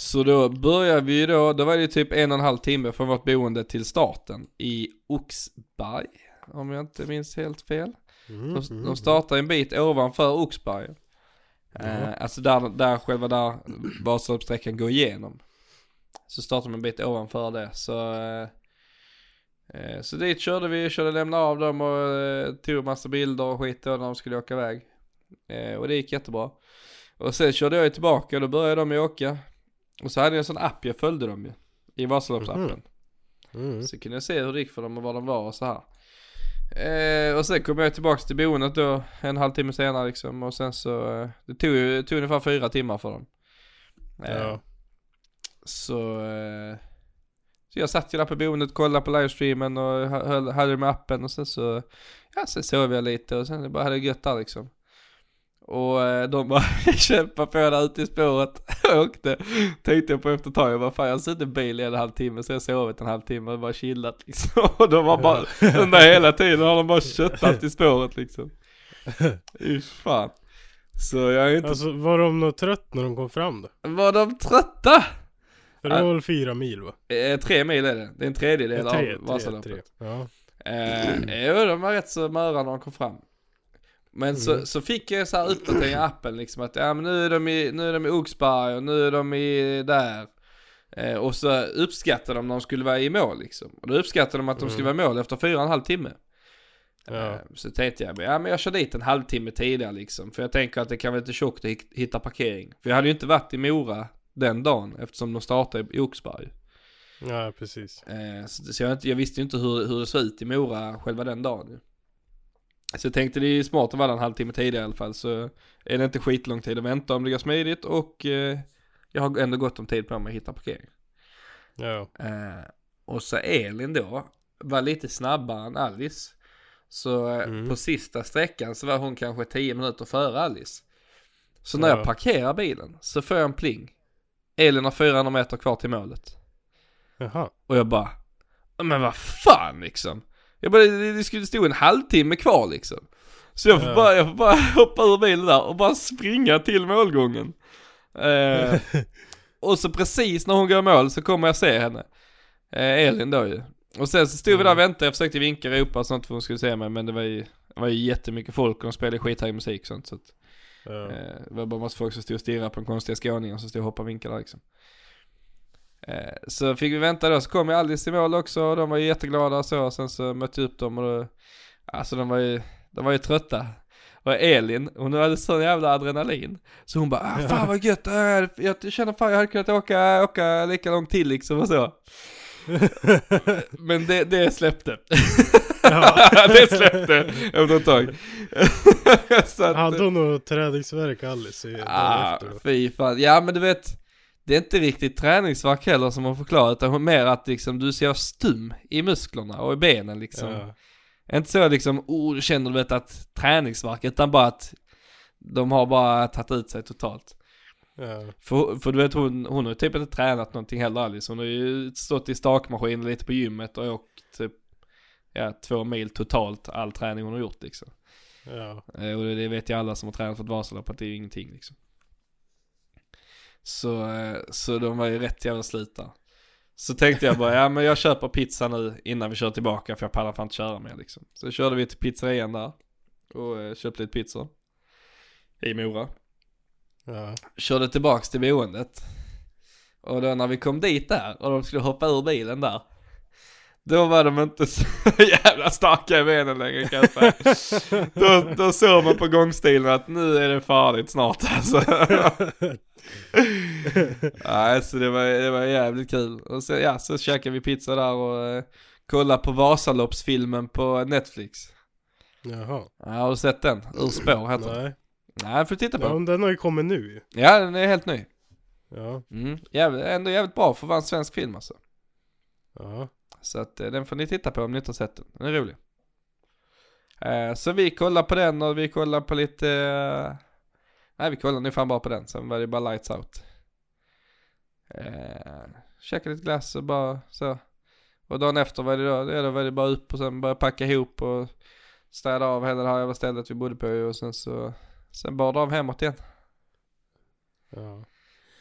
Så då började vi då, då var det typ en och en halv timme från vårt boende till starten i Oxberg. Om jag inte minns helt fel. Mm. De, de startar en bit ovanför Oxberg. Ja. Eh, alltså där, där själva där Vasaloppssträckan går igenom. Så startar de en bit ovanför det. Så, eh, eh, så dit körde vi, körde lämna av dem och eh, tog massa bilder och skit då när de skulle åka iväg. Eh, och det gick jättebra. Och sen körde jag tillbaka och då började de åka. Och så hade jag en sån app, jag följde dem ju. I Vasaloppsappen. Mm. Så kunde jag se hur det gick för dem och var de var och så här. Eh, och sen kom jag tillbaks till boendet då en halvtimme senare liksom och sen så, eh, det tog ju, tog ungefär fyra timmar för dem. Eh, Ja. Så, eh, så jag satt ju där på boendet, kollade på livestreamen och hö- höll, det med appen och sen så, ja sen sov jag lite och sen bara hade det gött där liksom. Och eh, de bara kämpade på där ute i spåret. Jag åkte, tänkte jag på efter ett tag, jag bara fan jag har suttit i bil i en halvtimme så jag har sovit en halvtimme och bara chillat liksom. Och de var bara, under hela tiden har de bara köttat i spåret liksom. Fy fan. Så jag är inte, Alltså var de nog trött när de kom fram då? var de trötta? För det var väl fyra mil va? Eh, tre mil är det, det är en tredjedel tre, tre, av Vasaloppet. tre. Ja. Eh, jo, de var rätt så möra när de kom fram. Men så, så fick jag så här uppdatering i appen liksom att ja men nu är de i, nu är de i Oxberg och nu är de i där. Eh, och så uppskattade de när de skulle vara i mål liksom. Och då uppskattade de att de skulle vara i mål efter fyra och en halv timme. Ja. Eh, Så tänkte jag, ja men jag kör dit en halvtimme tidigare liksom. För jag tänker att det kan vara lite tjockt att hit- hitta parkering. För jag hade ju inte varit i Mora den dagen eftersom de startade i Oxberg. ja, precis. Eh, så så jag, jag visste ju inte hur, hur det såg ut i Mora själva den dagen. Så jag tänkte det är smart att vara en halvtimme tidigare i alla fall så är det inte skitlång tid att vänta om det går smidigt och eh, jag har ändå gott om tid på mig att hitta parkering. Ja. Eh, och så Elin då var lite snabbare än Alice. Så eh, Mm. på sista sträckan så var hon kanske 10 minuter före Alice. Så när Ja. jag parkerar bilen så får jag en pling. Elin har 400 meter kvar till målet. Jaha. Och jag bara, men vad fan liksom. Jag bara, det, skulle stå en halvtimme kvar liksom. Så jag får, bara, jag får bara hoppa ur bilen där och bara springa till målgången. Eh, och så precis när hon går i mål så kommer jag se henne. Eh, Elin då ju. Och sen så stod vi där och väntade, jag försökte vinka, ropa och sånt för hon skulle se mig men det var ju, det var ju jättemycket folk och de spelade skithög musik och sånt så att, eh, Det var bara massa folk som stod och stirrade på den konstiga skåningen som stod och hoppade och vinkade där liksom. Eh, Så fick vi vänta då, så kom ju Alice i mål också och de var ju jätteglada och så, och sen så mötte jag upp dem och då, alltså de var ju, de var ju trötta. Och Elin, hon hade sån jävla adrenalin. Så hon bara, ah, fan vad gött, äh, jag känner fan jag hade kunnat åka, åka lika långt till liksom och så. Men det, det släppte. det släppte efter ett tag. att, Hade hon nog träningsvärk Alice Ah, fy fan. Ja men du vet, det är inte riktigt träningsvärk heller som hon förklarar utan mer att liksom du ser stum i musklerna och i benen liksom. Ja. Inte så liksom, oh känner du vet att träningsvärk utan bara att de har bara tagit ut sig totalt. Ja. För, för du vet hon, hon har ju typ inte tränat någonting heller Alice. Hon har ju stått i stakmaskin lite på gymmet och åkt typ, ja två mil totalt all träning hon har gjort liksom. Ja. Eh, Och det, vet ju alla som har tränat för ett Vasalopp att det är ingenting liksom. Så, eh, så de var ju rätt jävla där. Så tänkte jag bara, ja men jag köper pizza nu innan vi kör tillbaka för jag pallar fan inte köra mer liksom. Så körde vi till pizzerian där och eh, köpte lite pizza. I Mora. Ja. Körde tillbaks till boendet. Och då när vi kom dit där och de skulle hoppa ur bilen där. Då var de inte så jävla starka i benen längre kan jag säga. då, då såg man på gångstilen att nu är det farligt snart alltså. Nej så det var, det var jävligt kul. Och så, ja, så käkade vi pizza där och eh, kollade på Vasaloppsfilmen på Netflix. Jaha. Ja, har du sett den? Ur spår heter den. Nej. Nej, får titta på Ja, den. men den har ju kommit nu. Ja, den är helt ny. Ja. Mm. Jävligt, ändå jävligt bra för att vara en svensk film alltså. Ja. Så att eh, den får ni titta på om ni inte har sett den. Den är rolig. Eh, så vi kollar på den och vi kollar på lite... Eh, nej vi kollar nu fan bara på den. Sen var det bara lights out. Eh, käka lite glass och bara så. Och dagen efter var det då, ja, då var det bara upp och sen börja packa ihop och städa av hela det här jävla stället vi bodde på och sen så, sen bara dra av hemåt igen. Ja.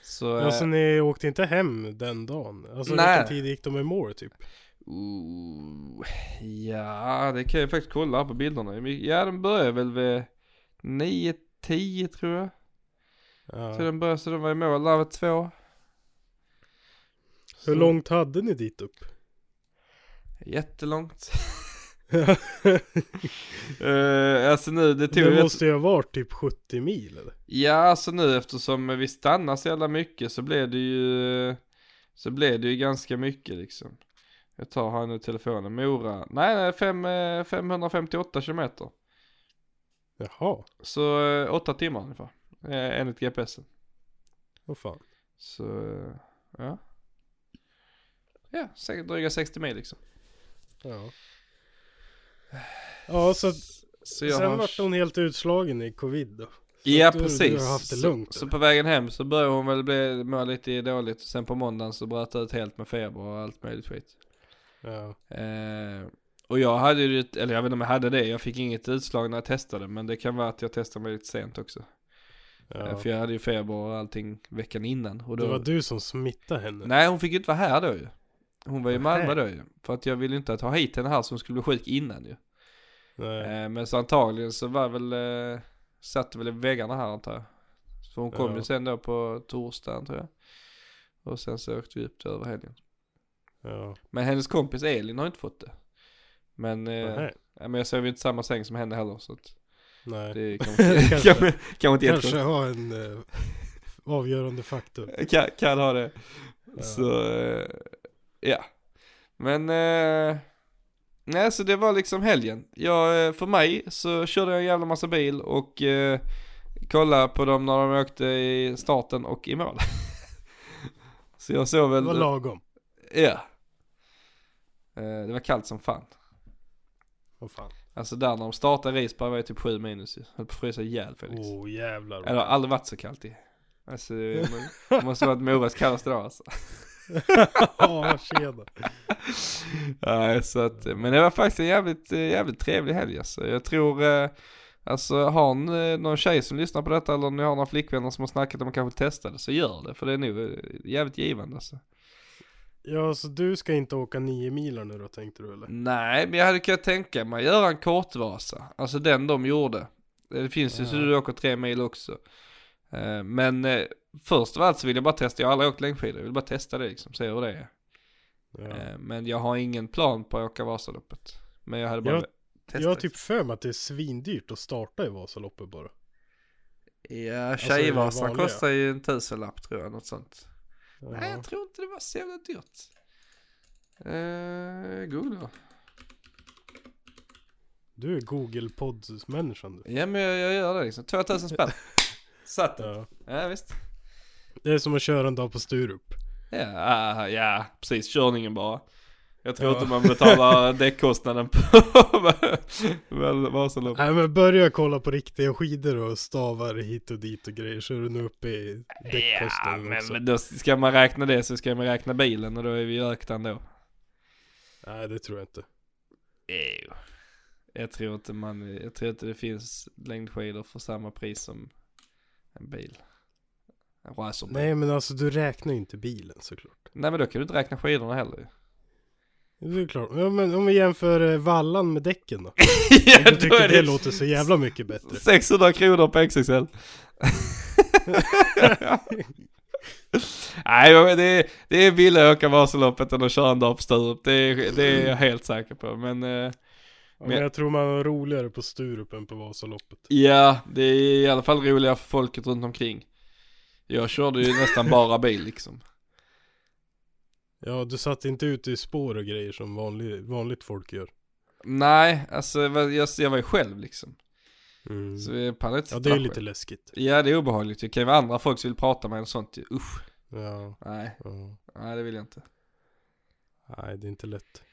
Så, eh, ni åkte inte hem den dagen? Alltså Nej. vilken tid gick de i mål typ? Ooh, ja, det kan jag faktiskt kolla på bilderna. Ja, den börjar väl vid 9-10 tror jag. Ja. Så den började, så den var i mål där vid två. Hur långt hade ni dit upp? Jättelångt. uh, alltså nu, det tog Det måste ju ha varit typ 70 mil eller? Ja, alltså nu eftersom vi stannar så jävla mycket så blev det ju, så blev det ju ganska mycket liksom. Jag tar här nu telefonen, Mora, nej nej, fem, eh, 558 kilometer. Jaha, Så eh, åtta timmar ungefär, eh, enligt GPSen. vad fan. Så, eh, ja. Ja, dryga 60 mil liksom. Ja. Ja, så Så jag sen har... vart hon helt utslagen i covid då. Ja du- du precis. har haft det så, lugnt, så eller? på vägen hem så började hon väl bli, må lite dåligt och sen på måndagen så bröt det ut helt med feber och allt möjligt skit. Ja. Eh, och jag hade ju, eller jag vet inte om jag hade det, jag fick inget utslag när jag testade men det kan vara att jag testade mig lite sent också. Eh, ja. för jag hade ju feber och allting veckan innan. Och då, Det var du som smittade henne. Nej hon fick ju inte vara här då ju. Hon var i Malmö då ju. För att jag ville ju inte ta hit henne här så hon skulle bli sjuk innan ju. Nej. Eh, men så antagligen så var väl, eh, satt väl i väggarna här antar jag. Så hon kom Ja. ju sen då på torsdagen tror jag. Och sen så åkte vi upp det över helgen. Ja. Men hennes kompis Elin har inte fått det. Men, eh, men jag sov ju inte samma säng som henne heller så att Nej. det kanske, Kanske. kanske, kanske inte Kanske har en eh, avgörande faktor. Kan, kan ha det. Ja. Så, eh, ja. Men, eh, nej så det var liksom helgen. Jag, eh, för mig så körde jag en jävla massa bil och eh, kollade på dem när de åkte i starten och i mål. så jag såg Det väl, var lagom. ja. Eh, det var kallt som fan. Vad fan. Alltså där när de startade Risberg var det typ 7 minus ju. Höll på att frysa ihjäl Felix. Åh oh, jävlar. Eller har aldrig varit så kallt i. Alltså det måste varit Moras kallaste dag alltså. Ja, tjena. Nej, så att, men det var faktiskt en jävligt, eh, jävligt trevlig helg alltså. Jag tror, eh, alltså har ni någon tjej som lyssnar på detta eller om ni har några flickvänner som har snackat om att kanske testa det så gör det. För det är nog eh, jävligt givande alltså. Ja, så du ska inte åka nio milar nu då tänkte du eller? Nej, men jag hade kunnat tänka mig göra en kortvasa. Alltså den de gjorde. Det finns ju så du åker tre mil också. Eh, Men eh, först av allt så vill jag bara testa, jag har aldrig åkt längdskidor, jag vill bara testa det liksom, se hur det är. Ja. Eh, Men jag har ingen plan på att åka Vasaloppet. Men jag hade bara Jag- testat. Jag har typ för mig att det är svindyrt att starta i Vasaloppet bara. Ja, Alltså, Tjejvasan vanliga. kostar ju en tusenlapp tror jag, något sånt. Ja. Nej, jag tror inte det var så jävla dyrt. Eh, googla. Du är Google Pods-människan du. Ja men jag, jag gör det liksom, 2000 spänn. Satt den. Ja. Ja visst. Det är som att köra en dag på Sturup. Ja, ja precis, körningen bara. Jag tror Ja. inte man betalar däckkostnaden på väl Vasaloppet. Nej men börja kolla på riktiga skidor och stavar hit och dit och grejer så är du nu uppe i Ja, däckkostnaden men, också. men då ska man räkna det så ska man räkna bilen och då är vi ju ökt ändå. Nej det tror jag inte. Jo. Jag tror inte man, jag tror inte det finns längdskidor för samma pris som en bil. En racerbil. Nej men alltså du räknar ju inte bilen såklart. Nej men då kan du inte räkna skidorna heller ju. Det är klart. Ja, men om vi jämför eh, vallan med däcken då. ja, Du tycker det låter så jävla mycket bättre. 600 kronor på XXL. Nej men det är, det är billigare att åka Vasaloppet än att köra en dag på Sturup. Det är, det är jag helt säker på. Men eh, Ja, men jag tror man har roligare på Sturup än på Vasaloppet. ja, det är i alla fall roligare för folket runt omkring. Jag körde ju nästan bara bil liksom. Ja du satt inte ute i spår och grejer som vanlig, vanligt folk gör. Nej, alltså jag, jag, jag var ju själv liksom. Mm. Så jag pallade inte Ja det är där lite själv. läskigt. Ja det är obehagligt. Det kan ju vara andra folk som vill prata med en och sånt. ju. Usch. Ja, Nej, ja. nej det vill jag inte. Nej det är inte lätt.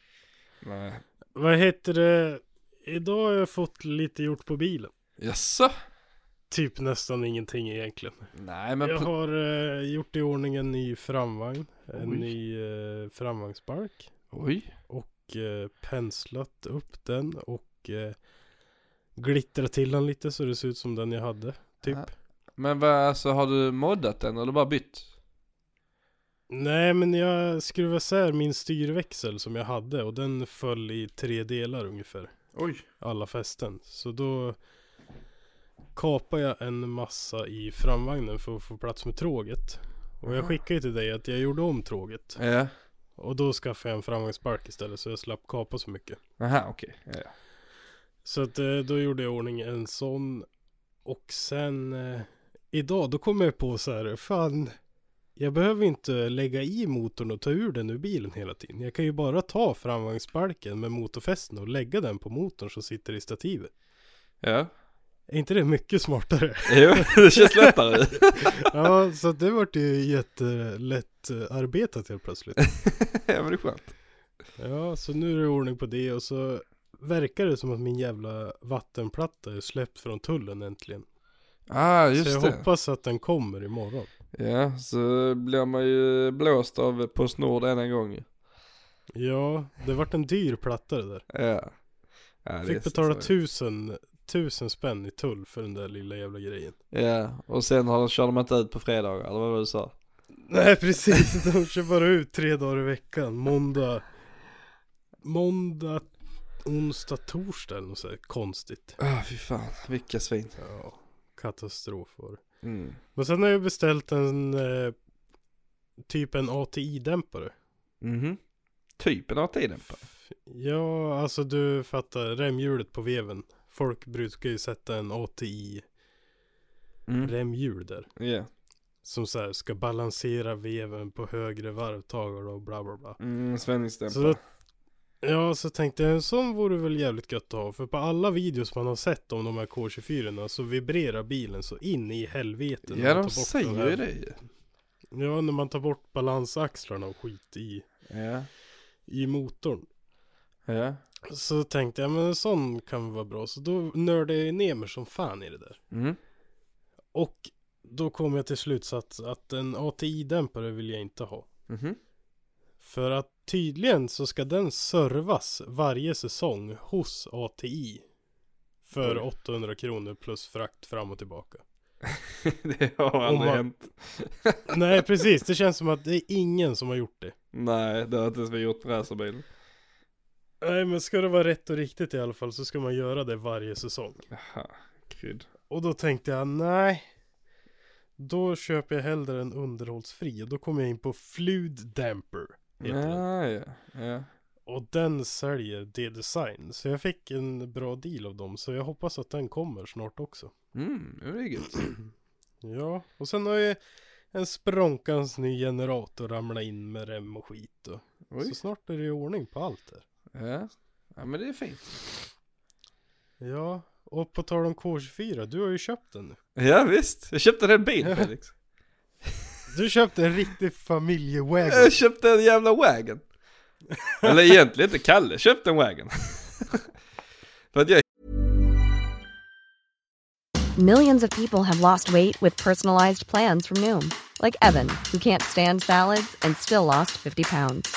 Nej. Vad heter det? Idag har jag fått lite gjort på bilen. Jaså? Typ nästan ingenting egentligen. Nej men jag har eh, gjort i ordning en ny framvagn. En Oj. ny eh, framvagnsbalk. Oj. Och eh, penslat upp den och eh, glittrat till den lite så det ser ut som den jag hade. Typ. Men vad, alltså har du moddat den eller bara bytt? Nej men jag skruvade isär min styrväxel som jag hade och den föll i tre delar ungefär. Oj. Alla fästen. Så då kapade jag en massa i framvagnen för att få plats med tråget. Och jag skickade ju till dig att jag gjorde om tråget. Ja. Och då skaffade jag en framvagnsbalk istället så jag slapp kapa så mycket. Aha okej. Ja, ja. Så att eh, då gjorde jag ordning en sån. Och sen eh, idag då kom jag på så här, fan. Jag behöver inte lägga i motorn och ta ur den ur bilen hela tiden. Jag kan ju bara ta framvagnsbalken med motorfästen och lägga den på motorn som sitter i stativet. ja. Är inte det mycket smartare? Jo, det känns lättare. ja, så det vart ju jättelätt arbetat helt plötsligt. ja men det är skönt. Ja, så nu är det ordning på det och så verkar det som att min jävla vattenplatta är släppt från tullen äntligen. Ah, just så jag det. hoppas att den kommer imorgon. Ja, så blir man ju blåst av Postnord än en gång. Ja, det vart en dyr platta det där. Ja. ja det Fick betala tusen, tusen spänn i tull för den där lilla jävla grejen. Ja, och sen har de, kör de inte ut på fredagar, eller vad var det du sa? Nej precis, de kör bara ut tre dagar i veckan. Måndag, måndag, onsdag, torsdag eller något så här konstigt. Ah, fy fan, vilka svin. Ja, katastrof var det. Mm. Men sen har jag beställt en eh, typ en ATI-dämpare. Mhm. Typ en AT-dämpare. Ja, alltså du fattar remhjulet på veven. Folk brukar ju sätta en ATI Mm. remhjul där. Ja. Som så här ska balansera veven på högre varvtagare och bla bla bla. Mm, då, ja, så tänkte jag en sån vore väl jävligt gött att ha. För på alla videos man har sett om de här K24 så vibrerar bilen så in i helvete. Ja, de säger här- ju det ju. Ja, när man tar bort balansaxlarna och skit i, Ja. i motorn. Ja. Så tänkte jag, men en sån kan vara bra. Så då nördade jag ner mig som fan i det där. Mm. Och då kom jag till slutsats att en ATI-dämpare vill jag inte ha. Mhm. För att tydligen så ska den servas varje säsong hos ATI. För Oj. 800 kronor plus frakt fram och tillbaka. det har aldrig man- hänt. Nej precis, det känns som att det är ingen som har gjort det. Nej, det har inte ens vi gjort på racerbilen. Nej men ska det vara rätt och riktigt i alla fall så ska man göra det varje säsong. Jaha, krydd. Och då tänkte jag nej. Då köper jag hellre en underhållsfri och då kommer jag in på Fluid Damper. Heter den. Ja, ja. Och den säljer D-design. Så jag fick en bra deal av dem. Så jag hoppas att den kommer snart också. Mm, det är gött. Ja, och sen har jag en språnkans ny generator ramlat in med rem och skit. Och. Oj. Så snart är det i ordning på allt där. Ja. ja, men det är fint. Ja, och på tal om K24, du har ju köpt den nu. Ja, visst. Jag köpte en bil Ja. Felix. Du köpte en riktig familjewagon. Jag köpte en jävla wagon. Eller egentligen inte Kalle köpte en wagon. För att jag Millions of people have lost weight with personalized plans from Noom, like Evan, who can't stand salads and still lost 50 pounds.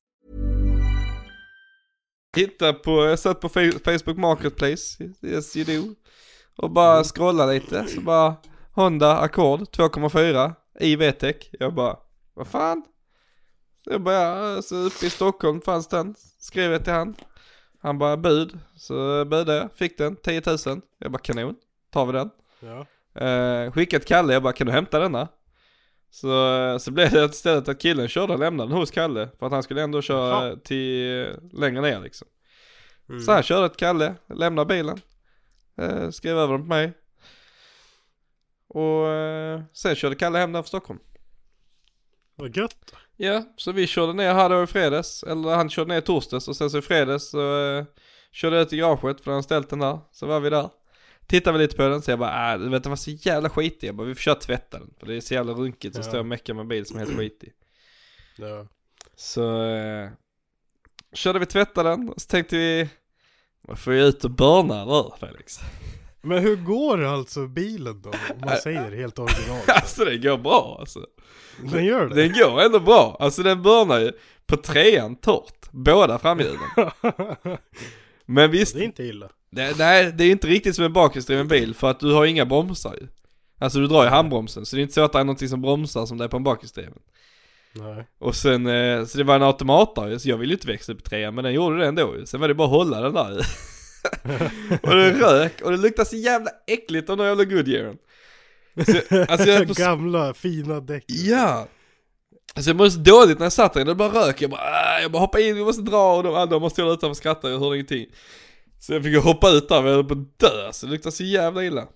Hittade på, jag satt på Facebook Marketplace, yes you do. Och bara scrollade lite, så bara Honda Accord 2,4 i VTEC. Jag bara, vad fan? Så jag bara, så uppe i Stockholm fanns den. Skrev jag till han. Han bara bud. Så budade jag, fick den, 10 000. Jag bara kanon, tar vi den. Ja. Eh, skickat Kalle, jag bara kan du hämta denna? Så, så blev det istället att killen körde och lämnade den hos Kalle. För att han skulle ändå köra Jaha. till eh, längre ner liksom. Mm. Så han körde till Kalle, lämnade bilen. Eh, skrev över den på mig. Och eh, sen körde Kalle hem den från Stockholm. Vad gött. Ja, så vi körde ner här då i fredags. Eller han körde ner i torsdags och sen så i fredags så eh, körde jag ut i garaget för han ställt den där. Så var vi där. Tittade vi lite på den så jag bara, äh, du vet den var så jävla skitig. Jag bara, vi får köra tvätta den. För det är så jävla runkigt så Ja. jag och meckar med en bil som är helt skitig. Ja. Så eh, körde vi tvätta den och så tänkte vi, vad får jag ut och börna eller Felix? Men hur går alltså bilen då? Om man säger helt original. Alltså det går bra alltså. Den gör det? Den går ändå bra. Alltså den börnar ju på trean torrt. Båda framhjulen. Men visst, det är inte illa. det, nej det är inte riktigt som en bakhjulsdriven bil för att du har inga bromsar ju. Alltså du drar ju handbromsen så det är inte så att det är någonting som bromsar som det är på en bakhjulsdriven. Nej. Och sen, eh, så det var en automatare så jag ville ju inte växla upp i trean men den gjorde det ändå ju. Sen var det bara att hålla den där Och det rök och det luktade så jävla äckligt av den jävla Goodyearen. Så, alltså på Gamla fina däck. Ja! Alltså jag mådde så dåligt när jag satt där, det bara rök, jag bara, äh, jag bara hoppa in, vi måste dra och de andra måste hålla utanför och skratta, jag hörde ingenting. Så jag fick hoppa ut där, jag höll på att dö alltså, det luktade så jävla illa.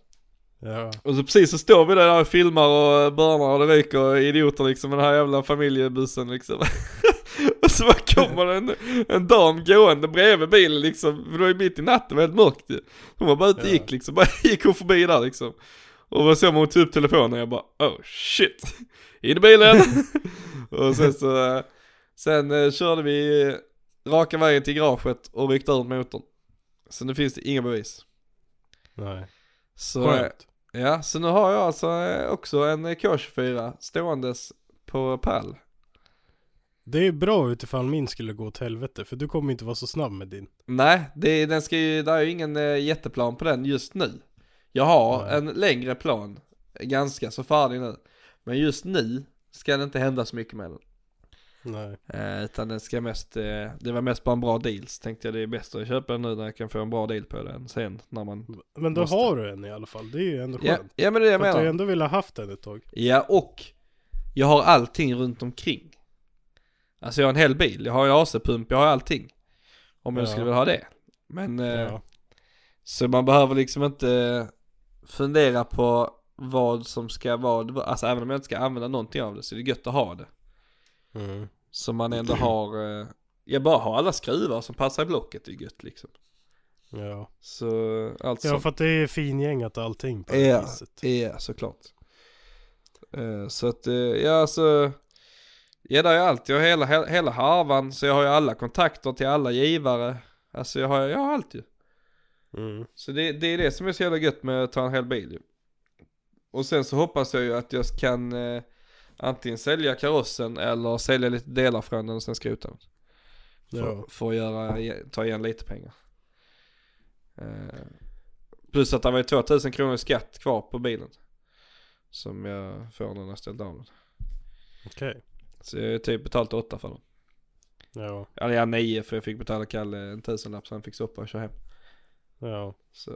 Ja. Och så precis så står vi där och filmar och börnar och det ryker och idioter liksom med den här jävla familjebussen liksom. och så bara kommer en, en dam gående bredvid bilen liksom, för det var ju mitt i natten, det var helt mörkt ju. Hon var bara ute och gick liksom, bara gick hon förbi där liksom. Och vad så hon tog upp telefonen och jag bara oh shit, in i bilen! och sen så, eh, sen eh, körde vi raka vägen till garaget och ryckte ur motorn. Så nu finns det inga bevis. Nej. Så, eh, Skönt. Ja, så nu har jag alltså också en eh, K24 ståendes på pall. Det är bra utifall min skulle gå åt helvete, för du kommer inte vara så snabb med din. Nej, det, den ska ju, det är ju ingen jätteplan på den just nu. Jag har en längre plan, ganska så färdig nu. Men just nu ska det inte hända så mycket med den. Nej. Eh, utan den ska mest, eh, det var mest bara en bra deal. Så tänkte jag det är bäst att köpa den nu när jag kan få en bra deal på den sen när man... Men då Måste. har du en i alla fall, det är ju ändå Ja, skönt. ja men det är det jag För att du ändå vill ha haft den ett tag. Ja och jag har allting runt omkring. Alltså jag har en hel bil, jag har ju AC-pump, jag har allting. Om jag Ja. skulle vilja ha det. Men eh, Ja. så man behöver liksom inte fundera på vad som ska vara, alltså även om jag inte ska använda någonting av det så är det gött att ha det. Mm. Så man ändå har, eh, jag bara har alla skruvar som passar i blocket, det är gött liksom. Ja. Så alltså. ja, för att det är fingängat allting på det Ja, viset. ja såklart. Eh, Så att, eh, ja alltså, ja det är allt. Jag har hela, he- hela harvan, så jag har ju alla kontakter till alla givare. Alltså jag har, jag har allt ju. Mm. Så det, det är det som är så jävla gött med att ta en hel bil ju. Och sen så hoppas jag ju att jag kan eh, antingen sälja karossen eller sälja lite delar från den och sen skrota den. För, för att göra, ta igen lite pengar. Eh, plus att det var ju 2000 kronor i skatt kvar på bilen. Som jag får när jag ställt av den. Okej. Så jag har typ betalt 8 för den. Ja. Eller ja 9 för jag fick betala Kalle en tusenlapp så han fick stoppa och köra hem. Ja. Så.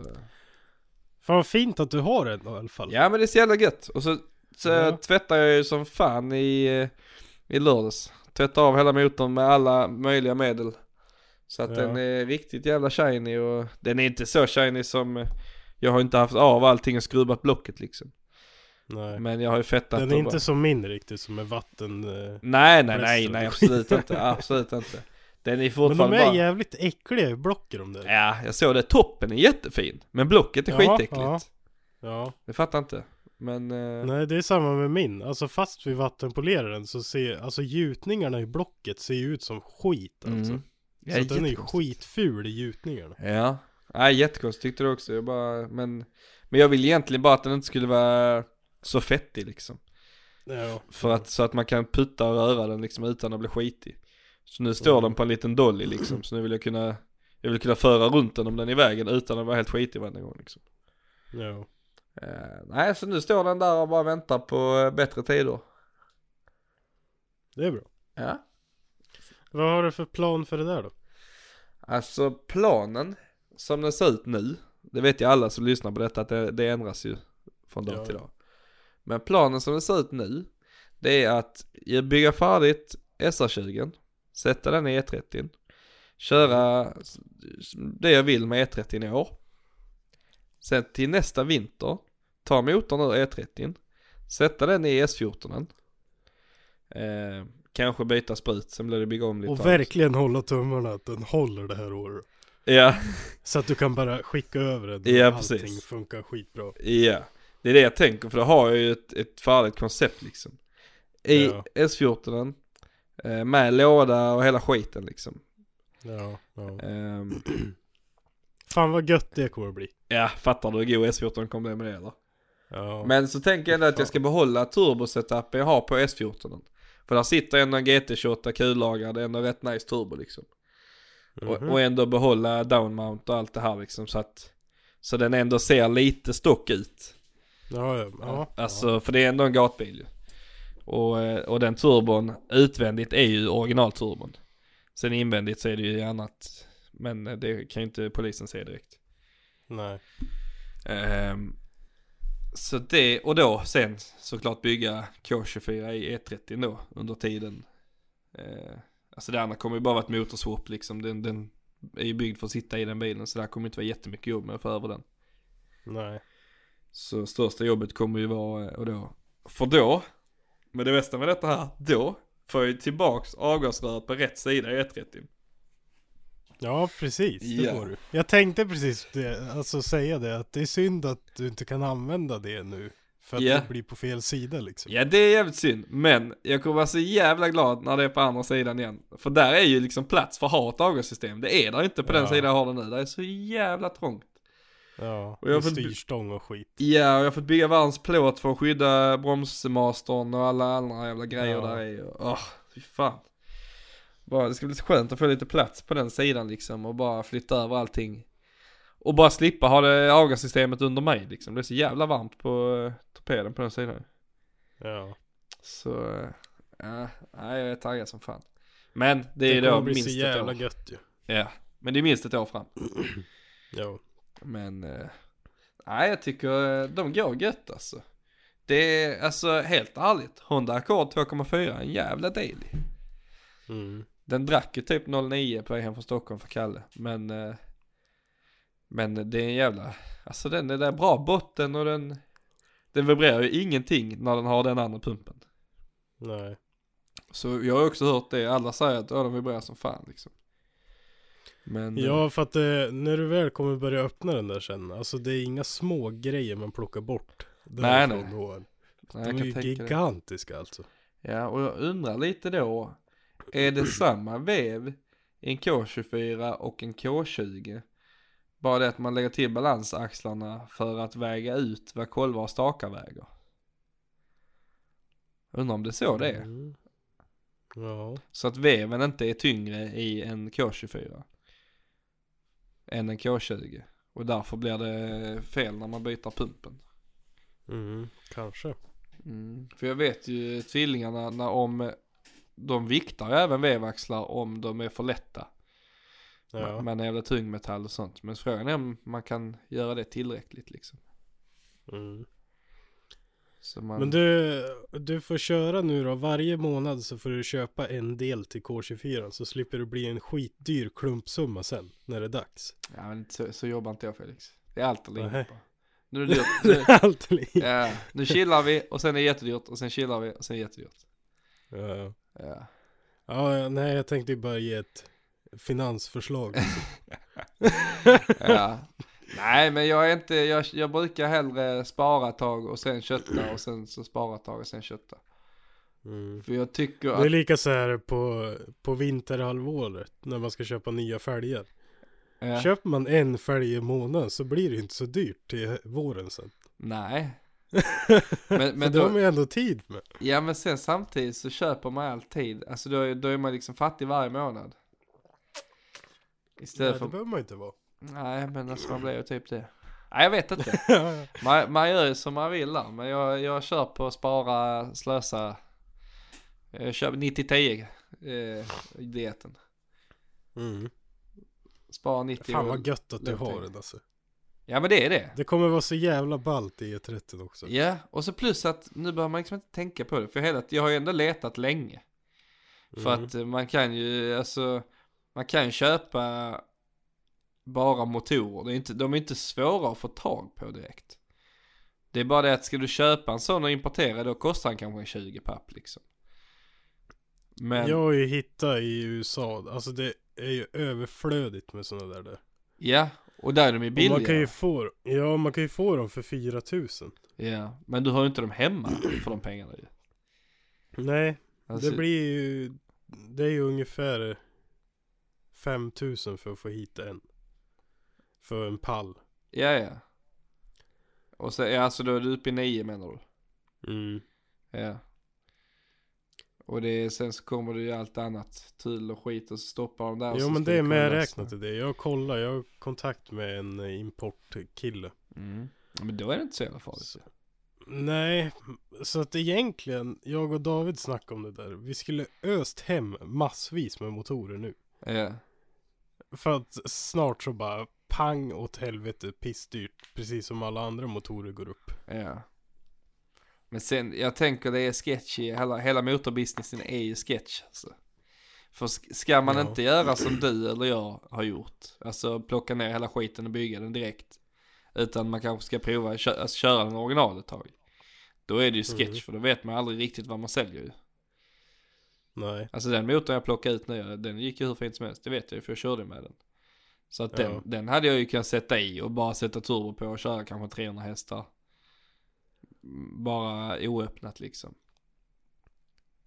Fan vad fint att du har en då, i alla fall. Ja men det är så jävla gött. Och så, så Ja. tvättar jag ju som fan i, eh, i lördags. Tvättar av hela motorn med alla möjliga medel. Så att Ja. den är riktigt jävla shiny och den är inte så shiny som eh, jag har inte haft av allting och skruvat blocket liksom. Nej. Men jag har ju fettat Den är inte bara- som min riktigt som är vatten... eh, Nej nej nej nej absolut inte, absolut inte. Den är Men de fortfarande är bara... jävligt äckliga i blocken de där. Ja, jag såg det. Toppen är jättefin. Men blocket är Ja, skitäckligt. ja. Ja. Jag fattar inte. Men... eh, Nej det är samma med min. Alltså fast vi vattenpolerar den så ser, alltså gjutningarna i blocket ser ju ut som skit alltså. Mm. Ja, så den är ju skitful i gjutningarna. Ja. Nej jättekonstigt tyckte du också. Jag bara, men, men jag vill egentligen bara att den inte skulle vara så fettig liksom. Ja. För att, så att man kan putta och röra den liksom utan att bli skitig. Så nu står Mm. den på en liten dolly liksom. Så nu vill jag kunna, jag vill kunna föra runt den om den är i vägen utan att vara helt skitig varje gång liksom. Ja. Eh, nej så nu står den där och bara väntar på eh, bättre tider. Det är bra. Ja. Vad har du för plan för det där då? Alltså planen som den ser ut nu, det vet ju alla som lyssnar på detta att det, det ändras ju från dag Ja. till dag. Men planen som den ser ut nu, det är att jag bygga färdigt SR20, sätta den i E30, köra det jag vill med E30 i år. Sen till nästa vinter, ta motorn ur E30, sätta den i S14. Eh, kanske byta sprut, sen blir det bygga om lite. Och verkligen hålla tummarna att den håller det här året. Ja. Så att du kan bara skicka över den. och Ja, Allting precis. funkar skitbra. Ja, det är det jag tänker för då har jag ju ett, ett färdigt koncept liksom. I Ja. S14 eh, med låda och hela skiten liksom. Ja, ja. Ehm, Fan vad gött det kommer att bli. ja, fattar du hur god S14 kommer bli med det eller? Ja. Men så tänker jag ändå att jag ska behålla turbosetupen jag har på S14. För där sitter ändå en GT28 kullagrad, det ändå rätt nice turbo liksom. Mhm. Och, och ändå behålla downmount och allt det här liksom så att Så den ändå ser lite stock ut. Ja, ja. ja. Alltså för det är ändå en gatbil ju. Och, eh, och den turbon utvändigt är ju originalturbon. Sen invändigt så är det ju annat. Men det kan ju inte polisen se direkt. Nej. Ehm, så det, och då sen såklart bygga K24 i E30 då under tiden. Uh, alltså det andra kommer ju bara vara ett motorswap liksom. Den, den är ju byggd för att sitta i den bilen så det kommer inte vara jättemycket jobb med att få över den. Nej. Så största jobbet kommer ju vara, eh, och då, för då, men det bästa med detta här, då får jag ju tillbaks avgasröret på rätt sida i E30. Ja, precis. Det Ja. får du. Jag tänkte precis det, alltså säga det, att det är synd att du inte kan använda det nu. För att Ja. det blir på fel sida liksom. Ja det är jävligt synd, men jag kommer vara så jävla glad när det är på andra sidan igen. För där är ju liksom plats för att ha ett avgassystem. Det är där inte på den Ja. sidan jag har det nu. Det är så jävla trångt. Ja, Och jag får- styrstång och skit. Ja, och jag har fått bygga världens plåt för att skydda bromsmastern och alla andra jävla grejer Ja. där i. Åh, fy fan. Bara, det ska bli så skönt att få lite plats på den sidan liksom och bara flytta över allting. Och bara slippa ha det avgassystemet under mig liksom. Det är så jävla varmt på uh, torpeden på den sidan. Ja. Så, eh, ja, nej, jag är taggad som fan. Men det är Det ju kommer då bli minst så ett jävla år. gött ju. Ja, men det är minst ett år fram. Ja. Men, eh, nej jag tycker eh, de går gött alltså. Det är alltså helt ärligt, Honda Accord 2,4 en jävla deal. Mm. Den drack ju typ 09 på väg hem från Stockholm för Kalle. Men, eh, men det är en jävla, alltså den är där bra botten och den, den vibrerar ju ingenting när den har den andra pumpen. Nej. Så jag har också hört det, alla säger att ja, de vibrerar som fan liksom. Men, eh, Ja, för att eh, när du väl kommer börja öppna den där sen, alltså det är inga små grejer man plockar bort. Nej, nej. De är ju tänka det. gigantiska alltså. Ja, och jag undrar lite då, är det samma vev i en K24 och en K20? Bara det att man lägger till balansaxlarna för att väga ut vad kolvar och stakar väger. Undrar om det är så det är. Mm. Ja. Så att veven inte är tyngre i en K24 än en K20. Och därför blir det fel när man byter pumpen. Mm, kanske. Mm. För jag vet ju tvillingarna när om de viktar ju även vevaxlar om de är för lätta. Ja. Med en jävla tungmetall och sånt. Men frågan är om man kan göra det tillräckligt liksom. Mm. Man... Men du, du får köra nu då. Varje månad så får du köpa en del till K24. Så slipper det bli en skitdyr klumpsumma sen. När det är dags. Ja men så, så jobbar inte jag Felix. Det är allt eller inget bara. Nu är det dyrt. Nu, Allt liv. ja, nu chillar vi och sen är det jättedyrt och sen chillar vi och sen är det jättedyrt. Ja. Ja. ja, nej jag tänkte bara ge ett finansförslag. ja. Nej men jag är inte, jag, jag brukar hellre spara ett tag och sen kötta och sen så spara ett tag och sen kötta. Mm. För jag tycker Det att, är lika så här på, på vinterhalvåret. När man ska köpa nya fälgar. ja, Köper man en fälg i månaden så blir det inte så dyrt till våren sen. nej. Men, Men det då, man ju ändå tid med. ja men sen samtidigt så köper man alltid, alltså då, är- då är man liksom fattig varje månad. Istället Nej, för, det behöver man inte vara. Nej men alltså man blir ju typ det. Nej jag vet inte. Man, man gör ju som man vill där, men jag, jag kör på spara, slösa. Jag kör 90-10 eh, dieten. mm. Spara 90 Fan vad gött att du har den alltså. Ja men det är det. Det kommer vara så jävla ballt i E30 också. Ja, och så plus att nu behöver man liksom inte tänka på det. För hela, jag har ju ändå letat länge. För Mm. att eh, man kan ju, alltså, man kan ju köpa bara motorer. Det är inte, de är inte svåra att få tag på direkt. Det är bara det att ska du köpa en sån och importera då kostar den kanske en 20 papp liksom. Men, Jag har ju hittat i USA, alltså det är ju överflödigt med sådana där. där. ja, och där är de ju Och billiga. man kan ju få, ja man kan ju få dem för 4000. Ja, men du har ju inte dem hemma för de pengarna ju. Nej, Alltså, det blir ju, det är ju ungefär 5000 för att få hit en. För en pall. Ja, ja. Och så, ja, alltså då är du uppe i nio menar du? Mm. Ja. Och det är, sen så kommer det ju allt annat, tull och skit och så stoppar de där. Jo men det är kolla medräknat så. i det. Jag kollar, jag har kontakt med en eh, importkille. Mm. Men då är det inte så jävla farligt. Så- Nej, så att egentligen, jag och David snackade om det där. Vi skulle öst hem massvis med motorer nu. Ja. För att snart så bara pang åt helvete pissdyrt. Precis som alla andra motorer går upp. Ja. Men sen, jag tänker det är sketchy, hela, hela motorbusinessen är ju sketch alltså. För sk- ska man Ja. inte göra som du eller jag har gjort, alltså plocka ner hela skiten och bygga den direkt. Utan man kanske ska prova kö- alltså, köra den original ett tag. Då är det ju sketch, Mm. för då vet man aldrig riktigt vad man säljer ju. Nej. Alltså den motorn jag plockade ut nu, den gick ju hur fint som helst, det vet jag ju för jag körde med den. Så att den, Ja. den hade jag ju kunnat sätta i och bara sätta turbo på och köra kanske 300 hästar. Bara oöppnat liksom.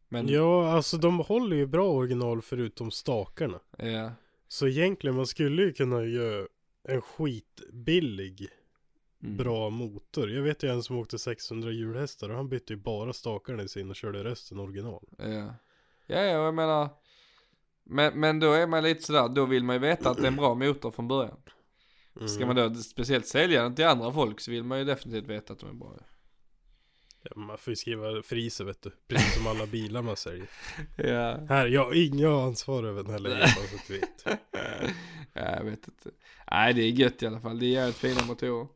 Men, ja. Alltså de håller ju bra original förutom stakarna. ja, Så egentligen, man skulle ju kunna göra en skitbillig mm. bra motor. Jag vet ju en som åkte 600 hjulhästar och han bytte ju bara stakarna i sin och körde resten original. Ja, ja jag menar. Men, men då är man lite sådär, då vill man ju veta att det är en bra motor från början. Mm. Ska man då speciellt sälja den till andra folk så vill man ju definitivt veta att de är bra. Ja, man får ju skriva friser vet du. Precis som alla bilar man säljer. Ja. Här, jag har inga ansvar över den här lägenheten så att du vet. ja, jag vet inte. Nej, det är gött i alla fall. Det är jävligt fina motorer.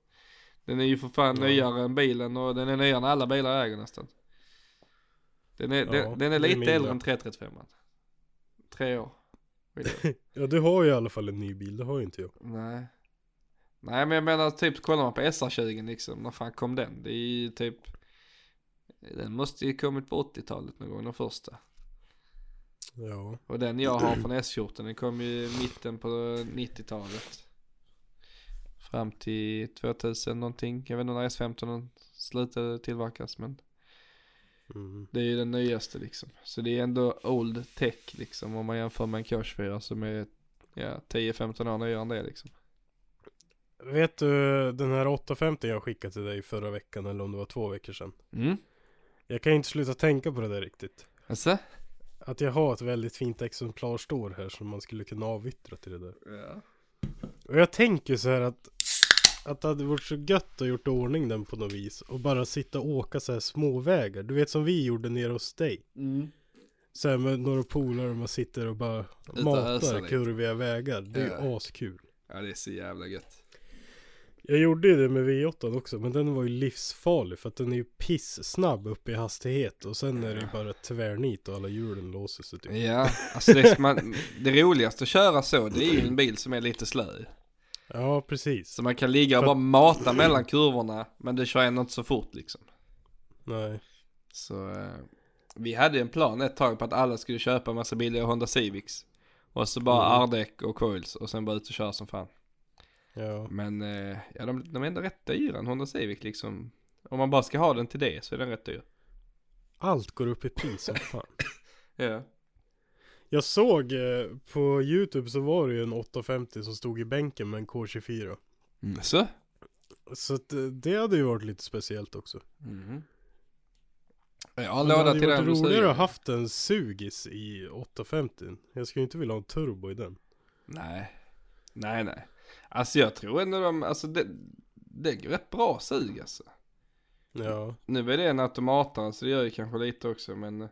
Den är ju för fan Ja. nyare än bilen och den är nyare än alla bilar jag äger nästan. Den är, Ja, den, den är lite äldre än 335 Tre år. Ja, du har ju i alla fall en ny bil. Det har ju inte jag. Nej. Nej men jag menar typ kollar man på SR20 liksom, när fan kom den? Det är ju typ Den måste ju kommit på 80-talet någon gång, den första. Ja. Och den jag har från S14 den kom ju i mitten på 90-talet. Fram till 2000 någonting, jag vet inte när S15 slutade tillverkas men Mm. det är ju den nyaste liksom. Så det är ändå old tech liksom om man jämför med en K24 som är ja, 10-15 år nyare än det liksom. Vet du den här 850 jag skickade till dig förra veckan eller om det var två veckor sedan. Mm, Jag kan ju inte sluta tänka på det där riktigt. alltså? Att jag har ett väldigt fint exemplar står här som man skulle kunna avyttra till det där. Ja. Och jag tänker så här att att det hade varit så gött att gjort ordning den på något vis och bara sitta och åka så här småvägar. Du vet som vi gjorde nere hos dig. Mm. Så här med några polare och man sitter och bara ösa matar lite. kurviga vägar. Det är ju askul. Ja det är så jävla gött. Jag gjorde ju det med V8 också men den var ju livsfarlig för att den är ju piss-snabb upp i hastighet och sen är det ju bara tvärnit och alla hjulen låser sig typ. Ja, alltså det, man, det roligaste att köra så det är ju en bil som är lite slö. Ja precis. Så man kan ligga och bara mata mellan kurvorna men det kör ändå inte så fort liksom. Nej. Så eh, vi hade en plan ett tag på att alla skulle köpa en massa billiga Honda Civics. Och så bara Mm. R-däck och coils och sen bara ut och köra som fan. Ja. Men eh, ja, de, de är ändå rätt dyra en Honda Civic liksom. Om man bara ska ha den till det så är den rätt dyr. Allt går upp i pris som fan. Ja. Jag såg eh, på YouTube så var det ju en 850 som stod i bänken med en K24. Mm. Så? Så att, eh, det hade ju varit lite speciellt också. Mm. Jag har Men det hade till ju den varit roligare att haft en Sugis i 850. Jag skulle inte vilja ha en turbo i den. Nej. Nej nej. Alltså jag tror ändå de, alltså det, det är rätt bra sug alltså. Ja. Nu är det en automatare så det gör ju kanske lite också men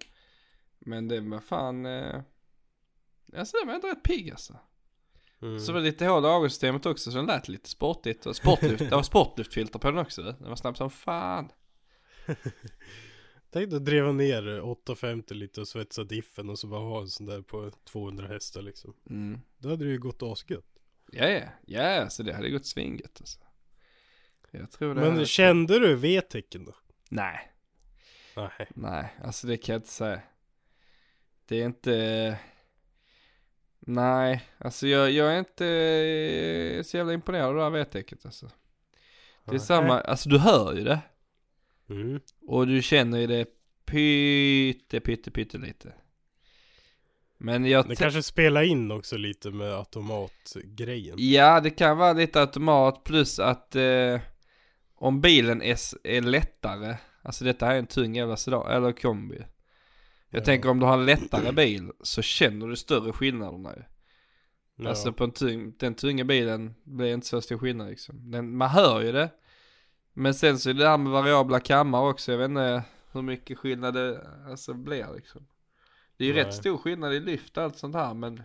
Men det var fan eh, Alltså det var ändå rätt pigg alltså. Mm. Så var det lite hål i avgassystemet också så den lät lite sportigt och sportluft, det var sportluftfilter på den också. Den var snabb som fan. Tänk dig att driva ner 850 lite och svetsa diffen och så bara ha en sån där på 200 hästar liksom. Mm. Då hade det ju gått asgött. Ja ja, ja så det hade gått svinget alltså. Jag tror det Men kände du V-tecken då? Nej. Nej. Nej, alltså det kan jag inte säga. Det är inte... Nej, alltså jag, jag är inte eh, så jävla imponerad av det här V-täcket alltså. Det är samma, alltså du hör ju det. Mm. Och du känner ju det pytte, pytte, pytte lite. Men jag... Det kanske spelar in också lite med automatgrejen. Ja, det kan vara lite automat plus att eh, om bilen är, är lättare, alltså detta här är en tung jävla sedan, eller kombi. Jag Ja. tänker om du har en lättare bil så känner du större skillnaderna ju. Ja. Alltså på en tung, den tunga bilen blir inte så stor skillnad liksom. Den, man hör ju det. Men sen så är det här med variabla kammar också, jag vet inte hur mycket skillnad det alltså blir liksom. Det är ju Nej. rätt stor skillnad i lyft och allt sånt här men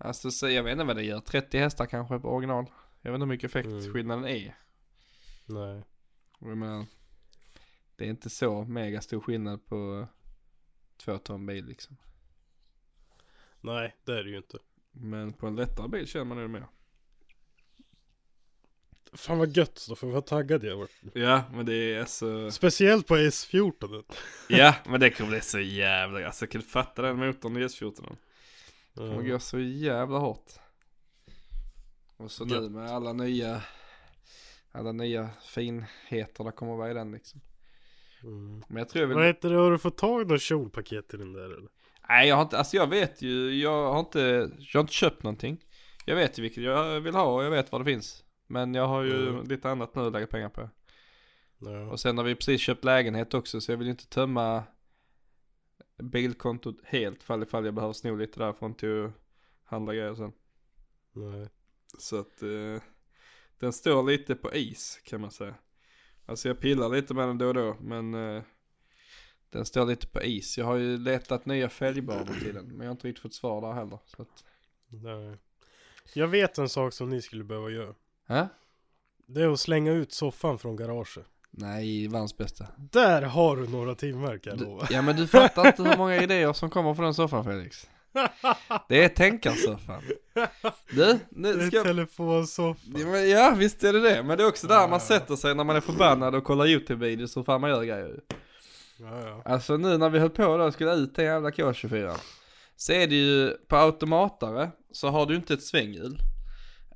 Alltså så jag vet inte vad det gör, 30 hästar kanske på original. Jag vet inte hur mycket effektskillnaden är. Nej. Jag menar, det är inte så mega stor skillnad på två ton bil liksom. Nej, det är det ju inte. Men på en lättare bil känner man det mer. Fan vad gött då, för vad taggad jag var. Ja, men det är alltså Speciellt på S14. Ja, men det kommer bli så jävla, alltså kan du fatta den motorn i S14? Det kommer gå så jävla hårt. Och så nu med alla nya, alla nya finheter det kommer vara i den liksom. Mm. Men jag tror jag vill, Vad heter det, har du fått tag i något kjolpaket till den där eller? nej jag har inte, alltså jag vet ju, jag har inte, jag har inte köpt någonting. Jag vet ju vilket jag vill ha och jag vet vad det finns. Men jag har ju Mm. lite annat nu att lägga pengar på. Ja. Och sen har vi precis köpt lägenhet också så jag vill inte tömma bilkontot helt fall ifall jag behöver sno lite därifrån till att handla grejer sen. Nej. Så att eh, den står lite på is kan man säga. Alltså jag pillar lite med den då och då men eh, den står lite på is. Jag har ju letat nya fälgbanor till den men jag har inte riktigt fått svar där heller. Så att, Nej. Jag vet en sak som ni skulle behöva göra. Hä? Det är att slänga ut soffan från garaget. Nej, världens bästa. Där har du några timmar kan jag lova. ja men du fattar inte hur många idéer som kommer från den soffan Felix. Det är tänkarsoffan. Du, nu Det är ska telefonsoffa. Ja, ja visst är det det, men det är också där man sätter sig när man är förbannad och kollar YouTube-videos och fan man gör grejer. Ja, ja. Alltså nu när vi höll på då och skulle ut den jävla K24 Så är det ju på automatare så har du inte ett svänghjul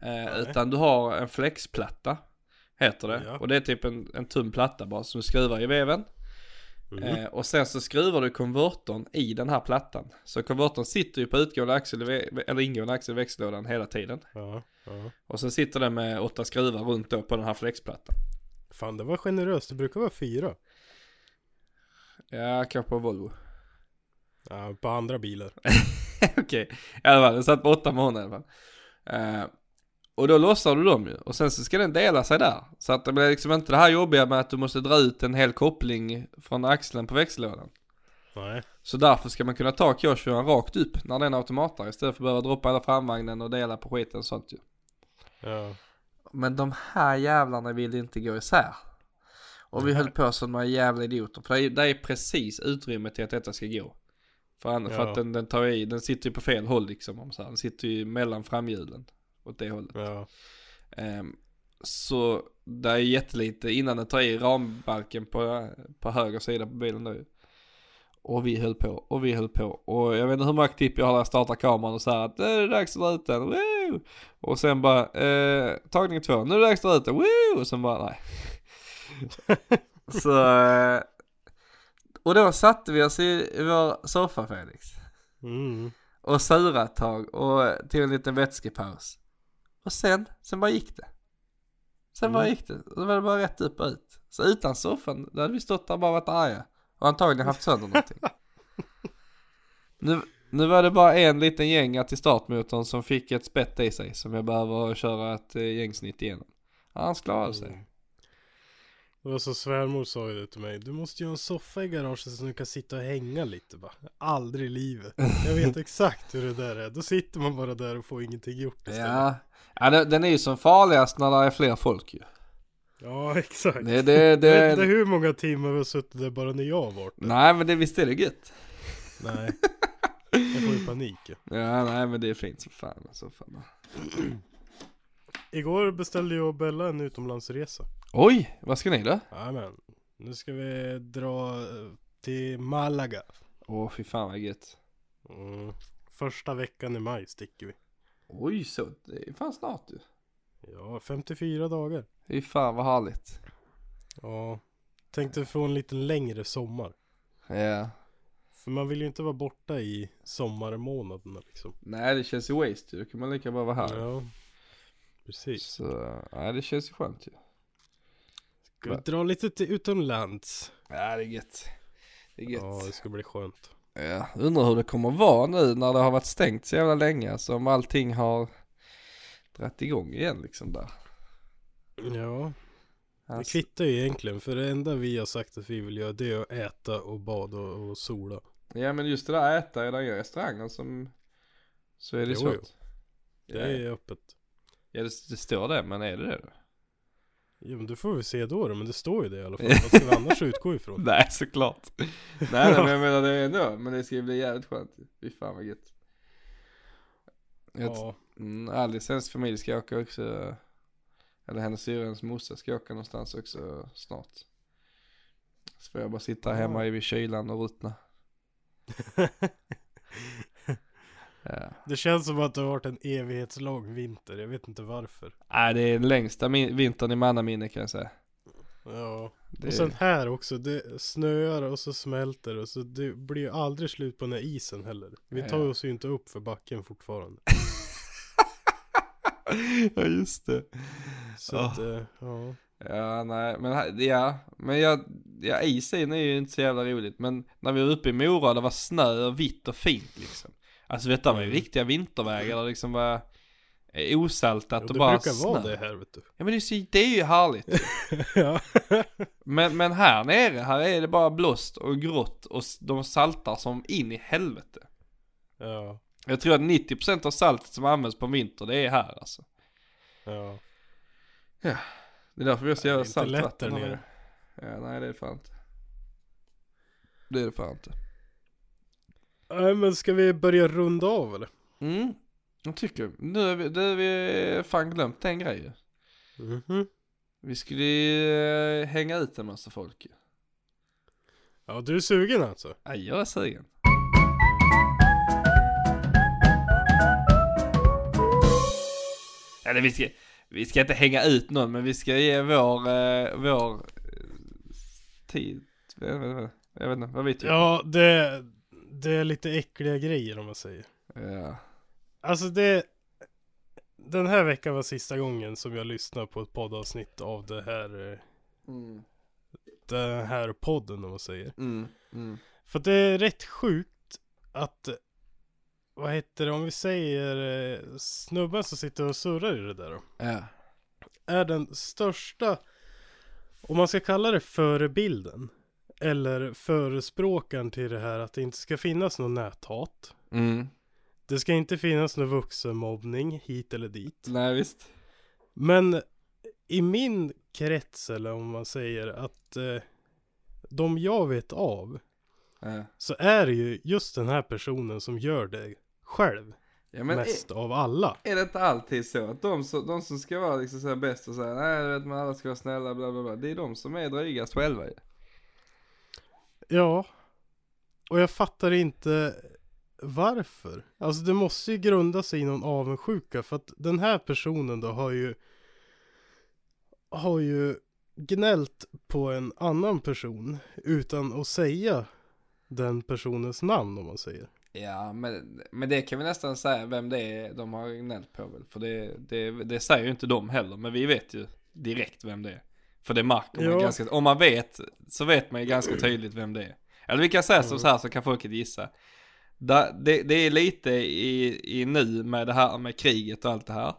eh, Utan du har en flexplatta Heter det. Ja. Och det är typ en, en tunn platta bara som du skruvar i veven Mm. eh, Och sen så skruvar du konvertorn i den här plattan Så konvertorn sitter ju på utgående axel eller ingående axel i växellådan hela tiden ja, ja. Och så sitter den med åtta skruvar runt då på den här flexplattan Fan det var generöst, det brukar vara fyra. Ja, kanske på Volvo Ja, på andra bilar. Okej, i alla fall, den satt på åtta månader i alla fall. Eh, och då lossar du dem ju, och sen så ska den dela sig där. Så att det blir liksom inte det här jobbiga med att du måste dra ut en hel koppling från axeln på växellådan. Nej. Så därför ska man kunna ta K24 rakt upp när den automatar istället för att behöva droppa hela framvagnen och dela på skiten och sånt ju. Ja. Men de här jävlarna vill inte gå isär. Och vi höll på som några jävla idioter. För det är, det är precis utrymme till att detta ska gå. För, an- för Ja. att den, den tar i, den sitter ju på fel håll liksom. Om så här. Den sitter ju mellan framhjulen. Åt det hållet. Ja. Ehm, så det är jättelite innan den tar i rambalken på, på höger sida på bilen nu. Och vi höll på och vi höll på. Och jag vet inte hur många klipp jag har där jag startar kameran och säger att nu är det dags att dra ut den. Woo! Och sen bara, eh, tagning två, nu är det dags att dra ut den. Woo! Och sen bara, nej. så, eh, och då satte vi oss i vår soffa Felix. Mm. Och sura ett tag och tog en liten vätskepaus. Och sen, sen bara gick det. Sen bara Mm. gick det. Och då var det bara rätt upp och ut. Så utan soffan, då hade vi stått där och bara varit arga. Och antagligen haft sönder någonting. nu, nu var det bara en liten gänga till startmotorn som fick ett spett i sig. Som jag behöver köra ett eh, gängsnitt igenom. Annars klarade sig. Mm. Det var så svärmor sa ju det till mig. Du måste ju ha en soffa i garaget så du kan sitta och hänga lite bara. Aldrig i livet. Jag vet exakt hur det där är. Då sitter man bara där och får ingenting gjort istället. Ja, ja den, är ju som farligast när det är fler folk ju. Ja, exakt. Det, det, Jag vet det, inte hur många timmar vi har suttit där bara när jag har varit där. nej men det visst är det gött. Nej. Jag får ju panik. ja. Nej men det är fint som fan. Så fan. Igår beställde jag och Bella en utomlandsresa. Oj, vad ska ni då? Jajamän. Nu ska vi dra eh, till Malaga. Åh fy fan vad gött. Mm. Första veckan i maj sticker vi. Oj så, det är fan snart ju. Ja, 54 dagar. Fy fan vad härligt. Ja. Tänkte få en lite längre sommar. Ja. För man vill ju inte vara borta i sommarmånaderna liksom. Nej det känns ju waste ju, då kan man lika bra vara här. Ja. Precis. Så, nej det känns ju skönt ju. Ska vi dra lite till utomlands? Ja det är gött. Det är gött. Ja, det ska bli skönt. Ja, undrar hur det kommer vara nu när det har varit stängt så jävla länge. Alltså om allting har dragit igång igen liksom där. Ja. Det Alltså, kvittar ju egentligen för det enda vi har sagt att vi vill göra det är att äta och bada och, sola. ja men just det där äta, är det ju restauranger som, så är det Jo, svårt. jo. Det Ja, är öppet. ja det, det står det, men är det det då? Jo men det får vi se då, då men det står ju det i alla fall. Vad ska vi annars utgå ifrån? Nej såklart. nej, nej men jag menar det ändå, men det ska ju bli jävligt skönt. Fy fan vad gött. Jag, Ja, mm, Alice, hennes familj ska åka också. Eller hennes syrra, hennes morsa ska åka någonstans också snart. Så får jag bara sitta hemma i kylan och ruttna. Det känns som att det har varit en evighetslång vinter, jag vet inte varför. Nej det är den längsta vintern i mannaminne kan jag säga. Ja, Det och sen här också, det snöar och så smälter och så det blir ju aldrig slut på den här isen heller. Vi tar oss ju inte upp för backen fortfarande. ja just det. Så Ja. att, eh, ja. Ja, nej, men ja, men jag, ja, isen är ju inte så jävla roligt. Men när vi var uppe i Mora, det var snö och vitt och fint liksom. Alltså vet du, det var ju Mm. riktiga vintervägar där det liksom var eh, osaltat Ja, och det bara brukar snö. vara det här vet du. Ja men det är, så, det är ju härligt. ja. men, men här nere, här är det bara blåst och grått och de saltar som in i helvete. ja. Jag tror att 90% av saltet som används på vinter, det är här alltså. Ja. Det är därför vi har så jävla Det är inte lätt saltvatten där nere. Ja, nej det är fan inte. Det är det fan inte. Nej men ska vi börja runda av eller? Mm, jag tycker. Nu har vi, nu har vi fan glömt en grej ju. Mhm. Vi skulle ju eh, hänga ut en massa folk. Ja du är sugen alltså? Ja, jag är sugen. Eller vi ska, vi ska inte hänga ut någon men vi ska ge vår, eh, vår eh, tid. Jag vet inte vad vi tycker. Ja det, det är lite äckliga grejer om man säger. Ja. Alltså det Den här veckan var sista gången som jag lyssnade på ett poddavsnitt av det här eh, Mm. Den här podden om man säger. Mm. Mm. För det är rätt sjukt att Vad heter det om vi säger eh, Snubben som sitter och surrar i det där då. Ja. Är den största Om man ska kalla det förebilden Eller förespråkaren till det här att det inte ska finnas någon näthat Mm. Det ska inte finnas någon vuxenmobbning hit eller dit Nej visst. Men i min krets eller om man säger att eh, de jag vet av Ja. så är det ju just den här personen som gör det själv Ja mest av alla. är, är det inte alltid så att de, som- de som ska vara liksom så här bäst och säga nej vet man alla ska vara snälla bla bla bla. Det är de som är drygast själva ju. Ja. Ja, Och jag fattar inte varför. Alltså det måste ju grunda sig i någon avundsjuka för att den här personen då har ju har ju gnällt på en annan person utan att säga den personens namn om man säger. Ja men, men det kan vi nästan säga vem det är de har gnällt på väl. För det, det, det säger ju inte de heller. Men vi vet ju direkt vem det är. För det märker man ganska, om man vet så vet man ju ganska tydligt vem det är. Eller vi kan säga som så här så kan folket gissa. Det, det är lite i, i nu med det här med kriget och allt det här.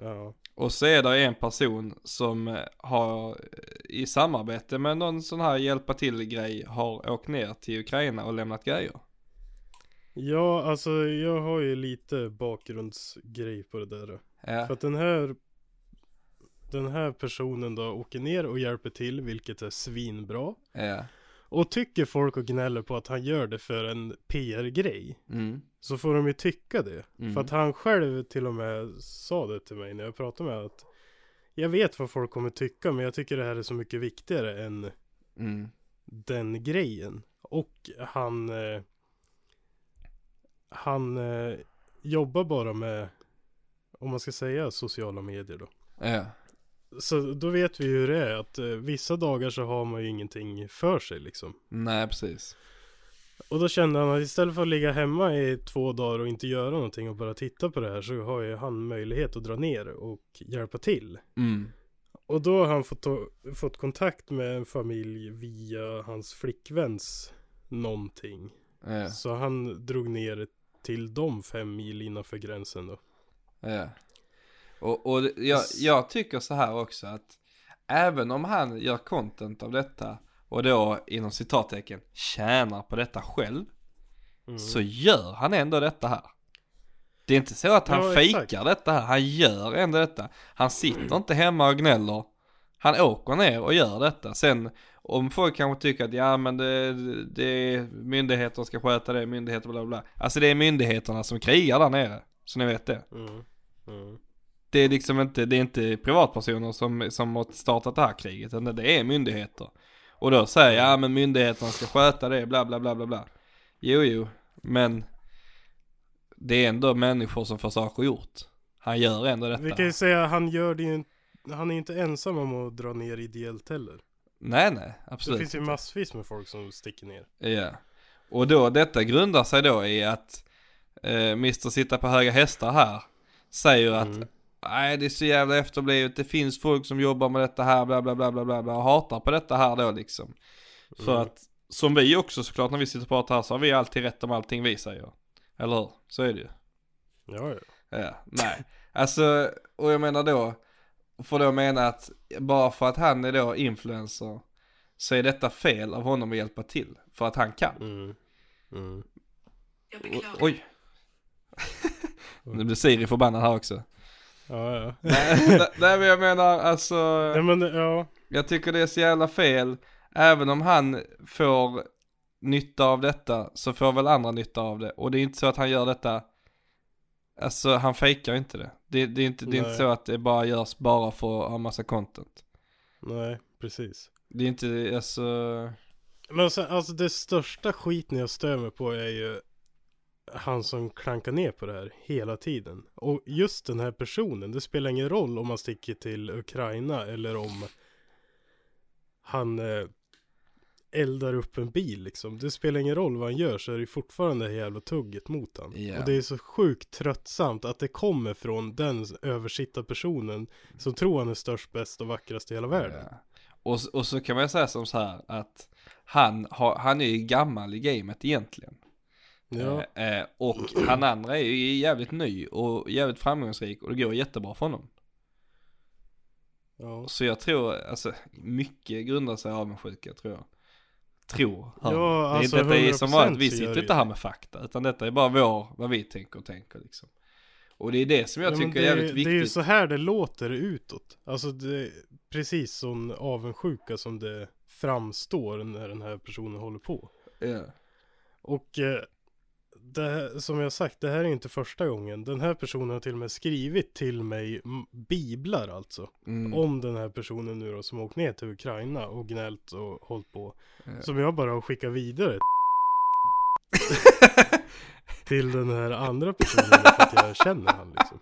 Ja. Och så är det en person som har i samarbete med någon sån här hjälpa till grej har åkt ner till Ukraina och lämnat grejer. Ja, alltså jag har ju lite bakgrundsgrej på det där. Ja. För att den här Den här personen då åker ner och hjälper till, vilket är svinbra. Ja. Och tycker folk och gnäller på att han gör det för en PR-grej. Mm. Så får de ju tycka det. Mm. För att han själv till och med sa det till mig när jag pratade med att Jag vet vad folk kommer tycka men jag tycker det här är så mycket viktigare än Mm. den grejen. Och han eh, Han eh, jobbar bara med Om man ska säga sociala medier då. Ja. Så då vet vi hur det är att eh, vissa dagar så har man ju ingenting för sig liksom. Nej precis. Och då kände han att istället för att ligga hemma i två dagar och inte göra någonting och bara titta på det här så har ju han möjlighet att dra ner och hjälpa till. Mm. Och då har han fått, fått kontakt med en familj via hans flickväns någonting. Ja. Så han drog ner till de fem mil innanför gränsen då. Ja. Och, och jag, jag tycker så här också att även om han gör content av detta och då inom citattecken tjänar på detta själv. Mm. Så gör han ändå detta här. Det är inte så att han Ja, fejkar exakt. detta här, han gör ändå detta. Han sitter inte hemma och gnäller. Han åker ner och gör detta. Sen om folk kanske tycker att ja men det, det är myndigheter ska sköta det, myndigheter bla bla. Alltså det är myndigheterna som krigar där nere. Så ni vet det. Mm. Mm. Det är liksom inte, det är inte privatpersoner som, som har startat det här kriget, utan det är myndigheter. Och då säger jag, ja men myndigheterna ska sköta det, bla bla bla bla bla. Jo jo, men det är ändå människor som får saker gjort. Han gör ändå detta. Vi kan ju säga han gör det ju han är inte ensam om att dra ner ideellt heller. Nej nej, Det absolut. finns ju massvis med folk som sticker ner. Ja. Och då, detta grundar sig då i att eh, Mr Sitta på höga hästar här säger att Mm. Nej det är så jävla efterblivet, det finns folk som jobbar med detta här, bla bla bla bla bla, bla och hatar på detta här då liksom. För Mm. att, som vi också såklart när vi sitter och pratar här så har vi alltid rätt om allting vi säger. Eller hur? Så är det ju. Ja, ja. Ja, nej. Alltså, och jag menar då, får då mena att bara för att han är då influencer så är detta fel av honom att hjälpa till. För att han kan. Mm. Mm. O- Oj. nu blir Siri förbannad här också. Ja, ja. nej, nej, men jag menar alltså, Nej men ja. jag tycker det är så jävla fel. Även om han får nytta av detta så får väl andra nytta av det. Och det är inte så att han gör detta, alltså han fejkar inte det. Det, det är, inte, det är inte så att det bara görs bara för att ha massa content. Nej, precis. Det är inte, alltså, Men sen, alltså det största skiten jag stör mig på är ju han som klankar ner på det här hela tiden. Och just den här personen, det spelar ingen roll om man sticker till Ukraina eller om han eh, eldar upp en bil liksom. Det spelar ingen roll vad han gör så är det fortfarande det här jävla tugget mot han. Ja. Och det är så sjukt tröttsamt att det kommer från den översittarpersonen som tror han är störst, bäst och vackrast i hela världen. ja. Och, och så kan man säga som så här att han, har, han är ju gammal i gamet egentligen. Ja, Eh, eh, och han andra är ju jävligt ny och jävligt framgångsrik och det går jättebra för honom. ja. Så jag tror, alltså mycket grundar sig i avundsjuka tror jag. Tror. hör Ja, ni. det är, alltså, detta är som vanligt, 100% vi sitter inte här med fakta utan detta är bara vår, vad vi tänker och tänker liksom. Och det är det som jag Ja, tycker det, är jävligt Det är ju viktigt. så här det låter utåt. Alltså det, precis som avundsjuka som det framstår när den här personen håller på. Ja. Och eh, det, som jag sagt, det här är inte första gången. Den här personen har till och med skrivit till mig biblar alltså. Mm. Om den här personen nu då som åkt ner till Ukraina och gnällt och hållit på. Ja. Som jag bara har skickat vidare. till den här andra personen för att jag känner han liksom.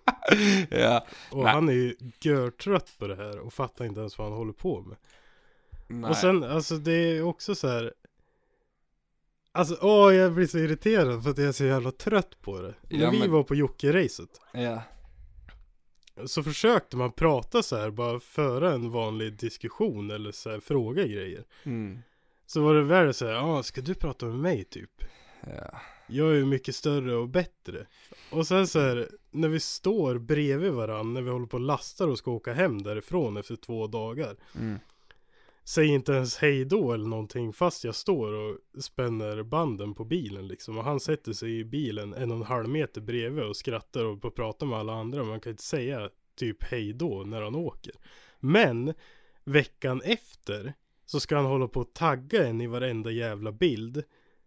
ja. Och Nej. han är ju görtrött på det här och fattar inte ens vad han håller på med. Nej. Och sen, alltså det är också så här. Alltså åh jag blir så irriterad för att jag är så jävla trött på det. Ja, När vi men- var på Jocke-racet. Ja. Så försökte man prata så här, bara föra en vanlig diskussion eller så här, fråga grejer. Mm. Så var det värre så här, ja ska du prata med mig typ? Ja. Jag är ju mycket större och bättre. Och sen så här, när vi står bredvid varandra, när vi håller på och lastar och ska åka hem därifrån efter två dagar. Mm. Säger inte ens hej då eller någonting fast jag står och spänner banden på bilen liksom. Och han sätter sig i bilen en och en halv meter bredvid och skrattar och på prata med alla andra. Man kan inte säga typ hej då när han åker. Men veckan efter så ska han hålla på och tagga en i varenda jävla bild.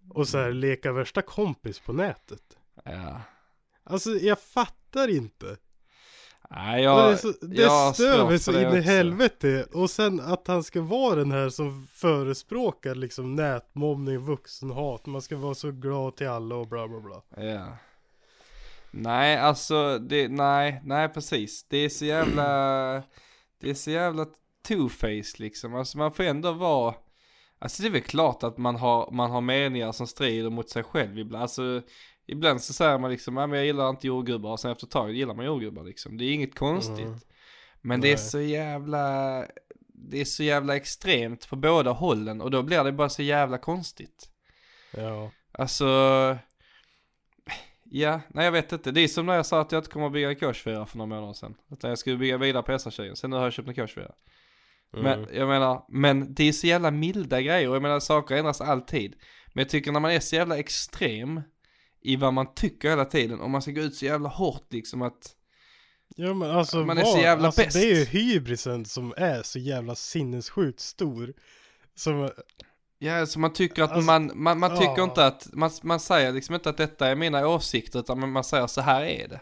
Och så här leka värsta kompis på nätet. Ja. Alltså jag fattar inte. Nej, det jag, är så, det jag stör mig så det in i helvete. Och sen att han ska vara den här som förespråkar liksom nätmobbning, vuxenhat. Man ska vara så glad till alla och bla bla bla. Ja. Nej, alltså det, nej, nej precis. Det är så jävla, det är så jävla two-face liksom. Alltså man får ändå vara, alltså det är väl klart att man har, man har meningar som strider mot sig själv ibland. Alltså ibland så säger man liksom, men jag gillar inte jordgubbar och sen efter ett tag gillar man jordgubbar liksom. Det är inget konstigt. Mm. Men det är Nej. så jävla, det är så jävla extremt på båda hållen och då blir det bara så jävla konstigt. Ja. Alltså, ja, nej jag vet inte. Det är som när jag sa att jag inte kommer att bygga en K24 för några månader sedan. Utan jag skulle bygga vidare på SR-tjejen. Sen nu har jag köpt en K24. Men jag menar, men det är så jävla milda grejer och jag menar saker ändras alltid. Men jag tycker när man är så jävla extrem i vad man tycker hela tiden och man ska gå ut så jävla hårt liksom att Ja men alltså, Man är vad- så jävla alltså, bäst. Det är ju hybrisen som är så jävla sinnessjukt stor. Som, Ja, alltså man tycker att Alltså, man, man, man tycker ja. inte att, man, man säger liksom inte att detta är mina åsikter utan man, man säger så här är det.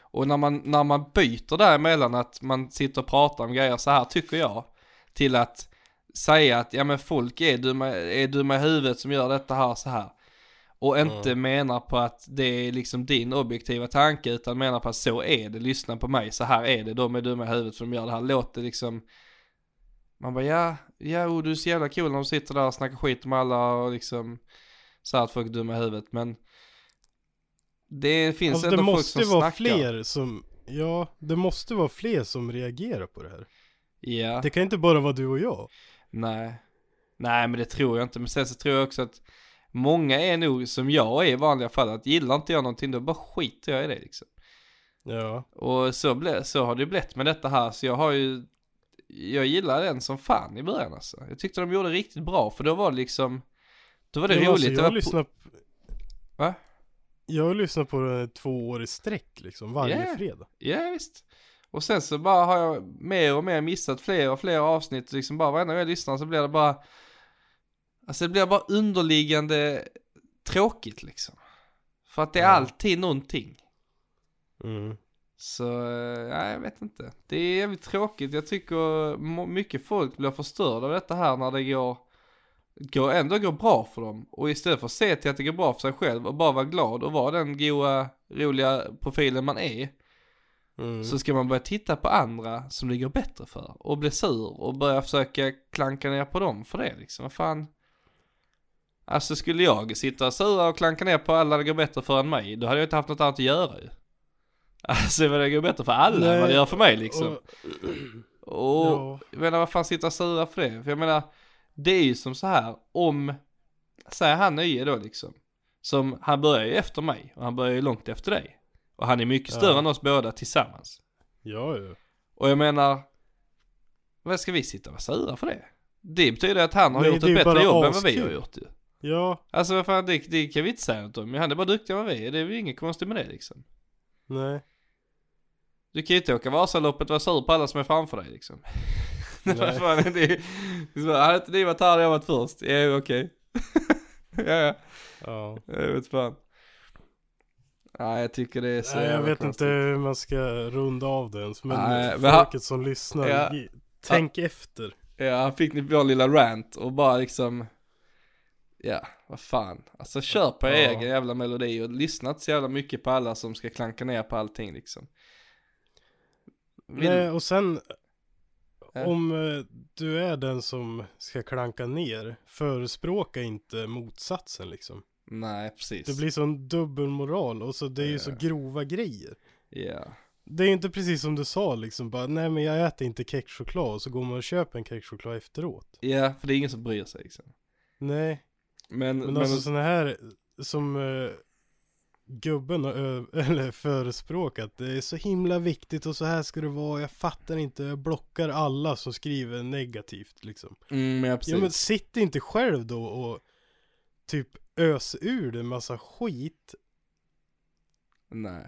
Och när man, när man byter däremellan att man sitter och pratar om grejer så här tycker jag. Till att säga att ja men folk är dumma, är dumma i huvudet som gör detta här så här. Och inte menar på att det är liksom din objektiva tanke utan menar på att så är det, lyssna på mig, så här är det, de är dumma i huvudet för de gör det här. Låt det liksom man bara ja, ja oh, du är så jävla cool när du sitter där och snackar skit om alla och liksom så att folk är dumma i huvudet men det finns alltså ändå det folk måste som vara snackar. fler som, ja det måste vara fler som reagerar på det här. Ja, Det kan inte bara vara du och jag. nej. Nej men det tror jag inte, men sen så tror jag också att många är nog som jag är i vanliga fall, att gillar inte jag någonting då bara skiter jag i det liksom. Ja. Och så, ble, så har det blivit med detta här, så jag har ju, jag gillar den som fan i början alltså. Jag tyckte de gjorde riktigt bra, för då var det liksom, då var det Ja, alltså, roligt. det jag lyssnat Va? Jag har lyssnat på det två år i sträck liksom, varje Ja. fredag. Ja visst. Och sen så bara har jag mer och mer missat fler och fler avsnitt. Liksom bara varenda gång jag lyssnar så blir det bara, alltså det blir bara underliggande tråkigt liksom. För att det är alltid någonting. Mm. Så, eh, nej jag vet inte. Det är jävligt tråkigt. Jag tycker mycket folk blir förstörda av detta här när det går, går ändå går bra för dem. Och istället för att se till att det går bra för sig själv och bara vara glad och vara den goa, roliga profilen man är. Mm. Så ska man börja titta på andra som det går bättre för och bli sur och börja försöka klanka ner på dem för det liksom. Vad fan. Alltså skulle jag sitta och sura och klanka ner på alla det går bättre för än mig, då hade jag inte haft något annat att göra ju. Alltså vad det går bättre för alla än vad det gör för mig liksom. Och, Och Ja. jag menar vad fan sitta och sura för det? För jag menar, det är ju som så här om, säger han nye då liksom. Som, han börjar ju efter mig och han börjar ju långt efter dig. Och han är mycket större Ja. än oss båda tillsammans. ja, ja. Och jag menar, vad ska vi sitta och vara sura för det? Det betyder att han har Nej, gjort ett ju bättre jobb än vad vi har gjort ju. Ja, Alltså vad fan, det, det kan vi inte säga något om. Men han är bara duktigare än vad vi är. Det är väl inget konstigt med det liksom. nej. Du kan ju inte åka Vasaloppet och vara sur på alla som är framför dig liksom. Nej. Vad fan, det är, det är så, hade inte ni varit här hade jag varit först? Ja, okej. ja, ja. Ja. Jag vet fan. Nej, jag tycker det är så Nej, jag vet konstigt. inte hur man ska runda av det ens. Men Nej, men folket som lyssnar, Ja. tänk efter. Ja, han fick ni vår lilla rant och bara liksom Ja, vad fan. Alltså kör på er Ja. egen jävla melodi och lyssna inte så jävla mycket på alla som ska klanka ner på allting liksom. Vill- Nej, och sen Ja. om eh, du är den som ska klanka ner, förespråka inte motsatsen liksom. Nej, precis. Det blir sån dubbelmoral och så det är ju så Ja. grova grejer. Ja. Det är ju inte precis som du sa liksom bara, nej men jag äter inte kexchoklad och så går man och köper en kexchoklad efteråt. Ja, för det är ingen som bryr sig liksom. Nej, Men, men, men, alltså sådana här som eh, gubben har eller förespråkat, det är så himla viktigt och så här ska det vara, jag fattar inte, jag blockar alla som skriver negativt liksom. mm, ja. Ja men sitt inte själv då och typ ös ur det en massa skit. Nej.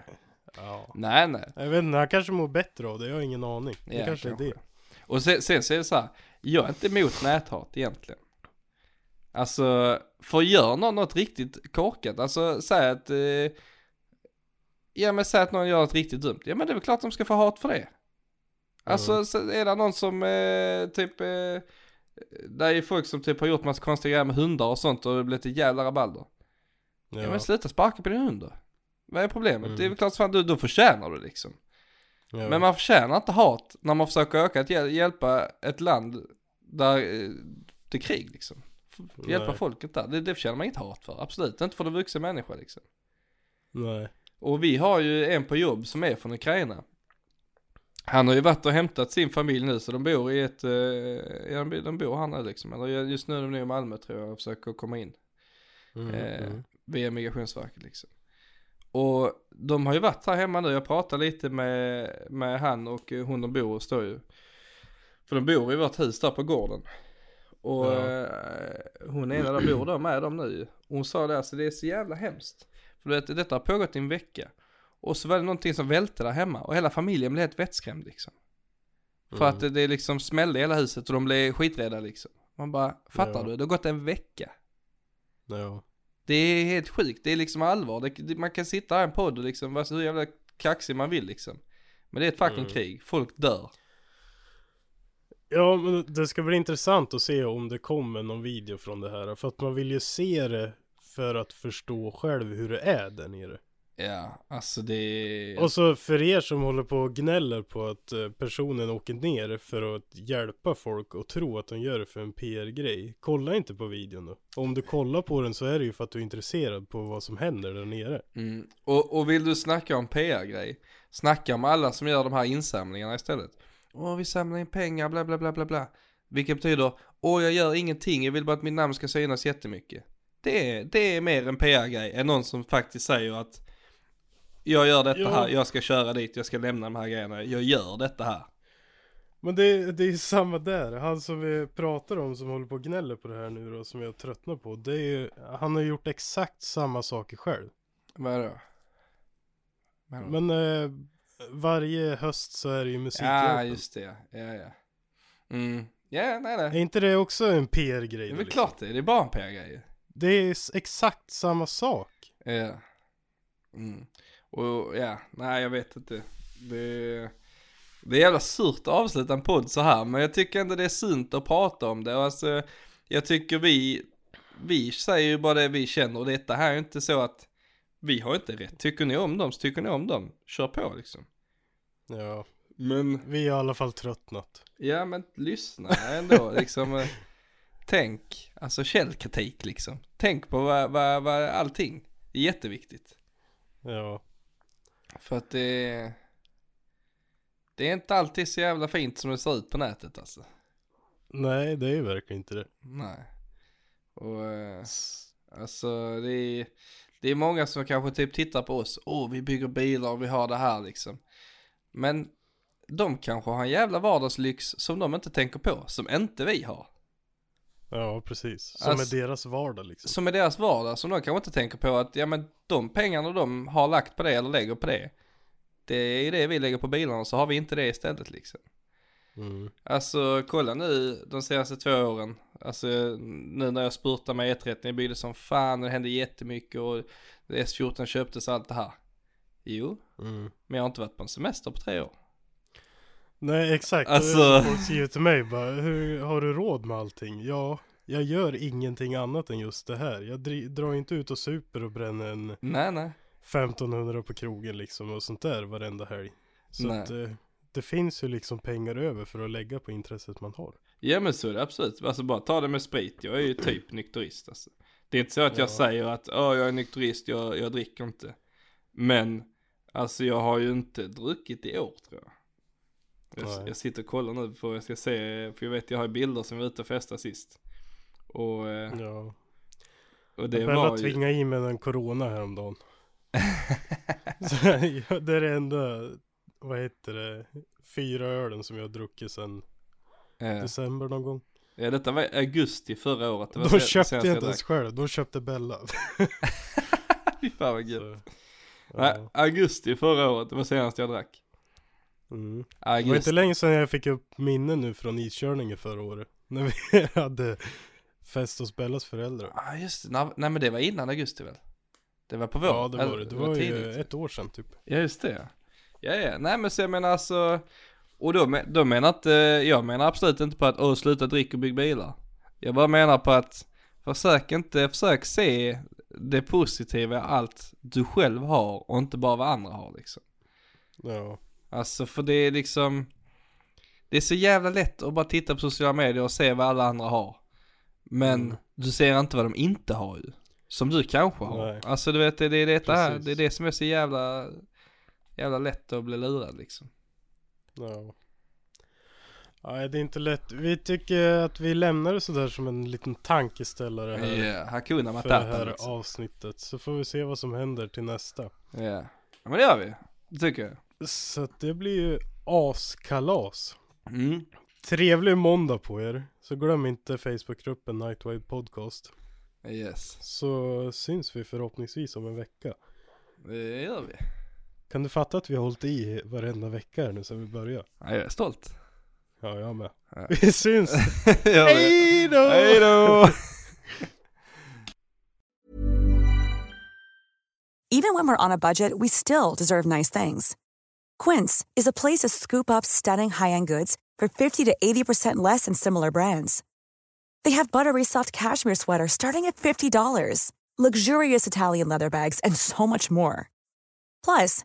Ja. Nej, nej. Jag vet inte, han kanske mår bättre av det, jag har ingen aning. Det Ja, kanske, är det. Och sen, sen så är det så här, jag är inte emot näthat egentligen. Alltså, för gör någon något riktigt korkat, alltså säg att, eh, ja men säg att någon gör något riktigt dumt, ja men det är väl klart de ska få hat för det. Alltså Mm. är det någon som eh, typ, eh, det är ju folk som typ har gjort massa konstiga grejer med hundar och sånt och det blivit ett jävla rabalder. Ja. Ja. men sluta sparka på din hund då. Vad är problemet? Mm. Det är väl klart som fan, du, då förtjänar du liksom. ja. Men man förtjänar inte hat när man försöker öka att hjäl- hjälpa ett land där eh, det är krig liksom. Hjälpa Nej. folket där, det, det förtjänar man inte hat för. Absolut inte för en vuxen människa liksom. Nej. Och vi har ju en på jobb som är från Ukraina. Han har ju varit och hämtat sin familj nu så de bor i ett, eh, ja, de, de bor här nu liksom. Eller just nu är de nere i Malmö tror jag och försöker komma in. Mm, Eh, mm. via migrationsverket liksom. Och de har ju varit här hemma nu, jag pratade lite med, med han och eh, hon de bor hos då ju. För de bor i vårt hus där på gården. Och Ja. eh, hon ena där bor där med dem nu. Och hon sa det, alltså det är så jävla hemskt. För du vet, detta har pågått i en vecka. Och så var det någonting som välte där hemma och hela familjen blev helt vettskrämd liksom. För Mm. att det, liksom smällde i hela huset och de blev skiträdda liksom. Man bara, fattar Ja. du? Det har gått en vecka. Ja. Det är helt sjukt, det är liksom allvar. Det, man kan sitta här i en podd och liksom vara så hur jävla kaxig man vill liksom. Men det är ett fucking Mm. krig, folk dör. Ja, men det ska bli intressant att se om det kommer någon video från det här. För att man vill ju se det för att förstå själv hur det är där nere. Ja, alltså det Och så för er som håller på och gnäller på att eh, personen åker ner för att hjälpa folk och tro att de gör det för en PR-grej. Kolla inte på videon då. Och om du kollar på den så är det ju för att du är intresserad på vad som händer där nere. Mm. Och, och vill du snacka om PR-grej, snacka om alla som gör de här insamlingarna istället. Åh, vi samlar in pengar, bla bla bla bla bla. Vilket betyder, åh jag gör ingenting, jag vill bara att mitt namn ska synas jättemycket. Det är, det är mer en PR-grej än någon som faktiskt säger att jag gör detta Ja. här, jag ska köra dit, jag ska lämna de här grejerna, jag gör detta här. Men det, det är ju samma där. Han som vi pratar om som håller på och gnäller på det här nu då, som jag tröttnar på. Det är ju, han har gjort exakt samma saker själv. Vadå? Vadå? Men eh, varje höst så är det ju ja, musikhjälpen. just det, ja, ja. Mm. Ja, nej, Är nej. inte det också en PR-grej? Det är väl liksom? klart det, det är bara en PR-grej. Det är exakt samma sak. Ja. Mm. Och ja, nej jag vet inte. Det, det är jävla surt att avsluta en podd så här, men jag tycker ändå det är sunt att prata om det. Och alltså, jag tycker vi, vi säger ju bara det vi känner och detta här är inte så att vi har inte rätt. Tycker ni om dem så tycker ni om dem. Kör på liksom. Ja, Men, vi har i alla fall tröttnat. ja men lyssna ändå liksom. eh, Tänk, alltså källkritik liksom. Tänk på vad, vad, vad allting. Det är jätteviktigt. Ja, För att det Det är inte alltid så jävla fint som det ser ut på nätet alltså. nej det är ju verkligen inte det. Nej. Och eh, alltså det är Det är många som kanske typ tittar på oss. Åh vi bygger bilar och vi har det här liksom. Men de kanske har en jävla vardagslyx som de inte tänker på. Som inte vi har. Ja, precis. Som Alltså- är deras vardag liksom. Som är deras vardag. Som de kanske inte tänker på att ja men de pengarna de har lagt på det eller lägger på det. Det är det vi lägger på bilarna så har vi inte det istället liksom. Mm. Alltså kolla nu de senaste två åren. Alltså nu när jag spurtar med E30, jag byggde som fan och det hände jättemycket och S14 köptes och allt det här. Jo, Mm. men jag har inte varit på en semester på tre år. Nej exakt, Alltså- folk skriver till mig bara, hur har du råd med allting? Ja, jag gör ingenting annat än just det här. Jag drar inte ut och super och bränner en Nej, nej. 1500 på krogen liksom och sånt där varenda helg. Så Nej. att eh, det finns ju liksom pengar över för att lägga på intresset man har. Ja men så är det absolut. Alltså bara ta det med sprit. Jag är ju typ nykterist alltså. Det är inte så att jag Ja. säger att Åh, jag är nykterist, jag, jag dricker inte. Men alltså jag har ju inte druckit i år tror jag. Jag, jag sitter och kollar nu för jag ska se, för jag vet jag har bilder som var ute och festade sist. Och, eh, Ja. och det jag var var ju... tvinga i mig en corona häromdagen. Så, ja, det är det enda, vad heter det, fyra ölen som jag har druckit sedan eh, december någon gång. ja detta var augusti förra året. Det var Då köpte jag inte ens själv, då köpte Bella. Fy fan vad gött. Nej, ja. augusti förra året, det var senast jag drack. Mm. Det var inte länge sedan jag fick upp minnen nu från iskörningen förra året. När vi hade fest hos Bellas föräldrar. Ja ah, just det, nej, nej men det var innan augusti väl? Det var på vår? Ja det var eller- det. Det var ju ett år sedan typ. Ja just det. Ja ja, nej men så jag menar alltså. Och då, men- då menar inte, jag menar absolut inte på att åh sluta dricka och bygg bilar. Jag bara menar på att försök inte, försök se det positiva i allt du själv har och inte bara vad andra har liksom. Ja. Alltså för det är liksom, det är så jävla lätt att bara titta på sociala medier och se vad alla andra har. Men Mm. du ser inte vad de inte har ju. Som du kanske har. Nej. Alltså du vet, det, det är detta här, det är det som är så jävla, jävla lätt att bli lurad liksom. Ja. Nej det är inte lätt. Vi tycker att vi lämnar det sådär som en liten tankeställare här. Ja, Hakuna För det Matata här liksom. avsnittet. Så får vi se vad som händer till nästa. Ja. ja, men det gör vi. Det tycker jag. Så att det blir ju askalas. Mm. Trevlig måndag på er. Så glöm inte Facebookgruppen Nightwave Podcast. Yes, Så syns vi förhoppningsvis om en vecka. det gör vi. Kan du fatta att vi har hållit i varenda vecka här nu sedan vi började? Ja, jag är stolt. Ja, jag med. Ja. Vi syns! Hej då! Hej då! Even when we're on a budget, we still deserve nice things. Quince is a place to scoop up stunning high-end goods for 50 to 80% less than similar brands. They have buttery soft cashmere sweaters starting at $50, luxurious Italian leather bags, and so much more. Plus,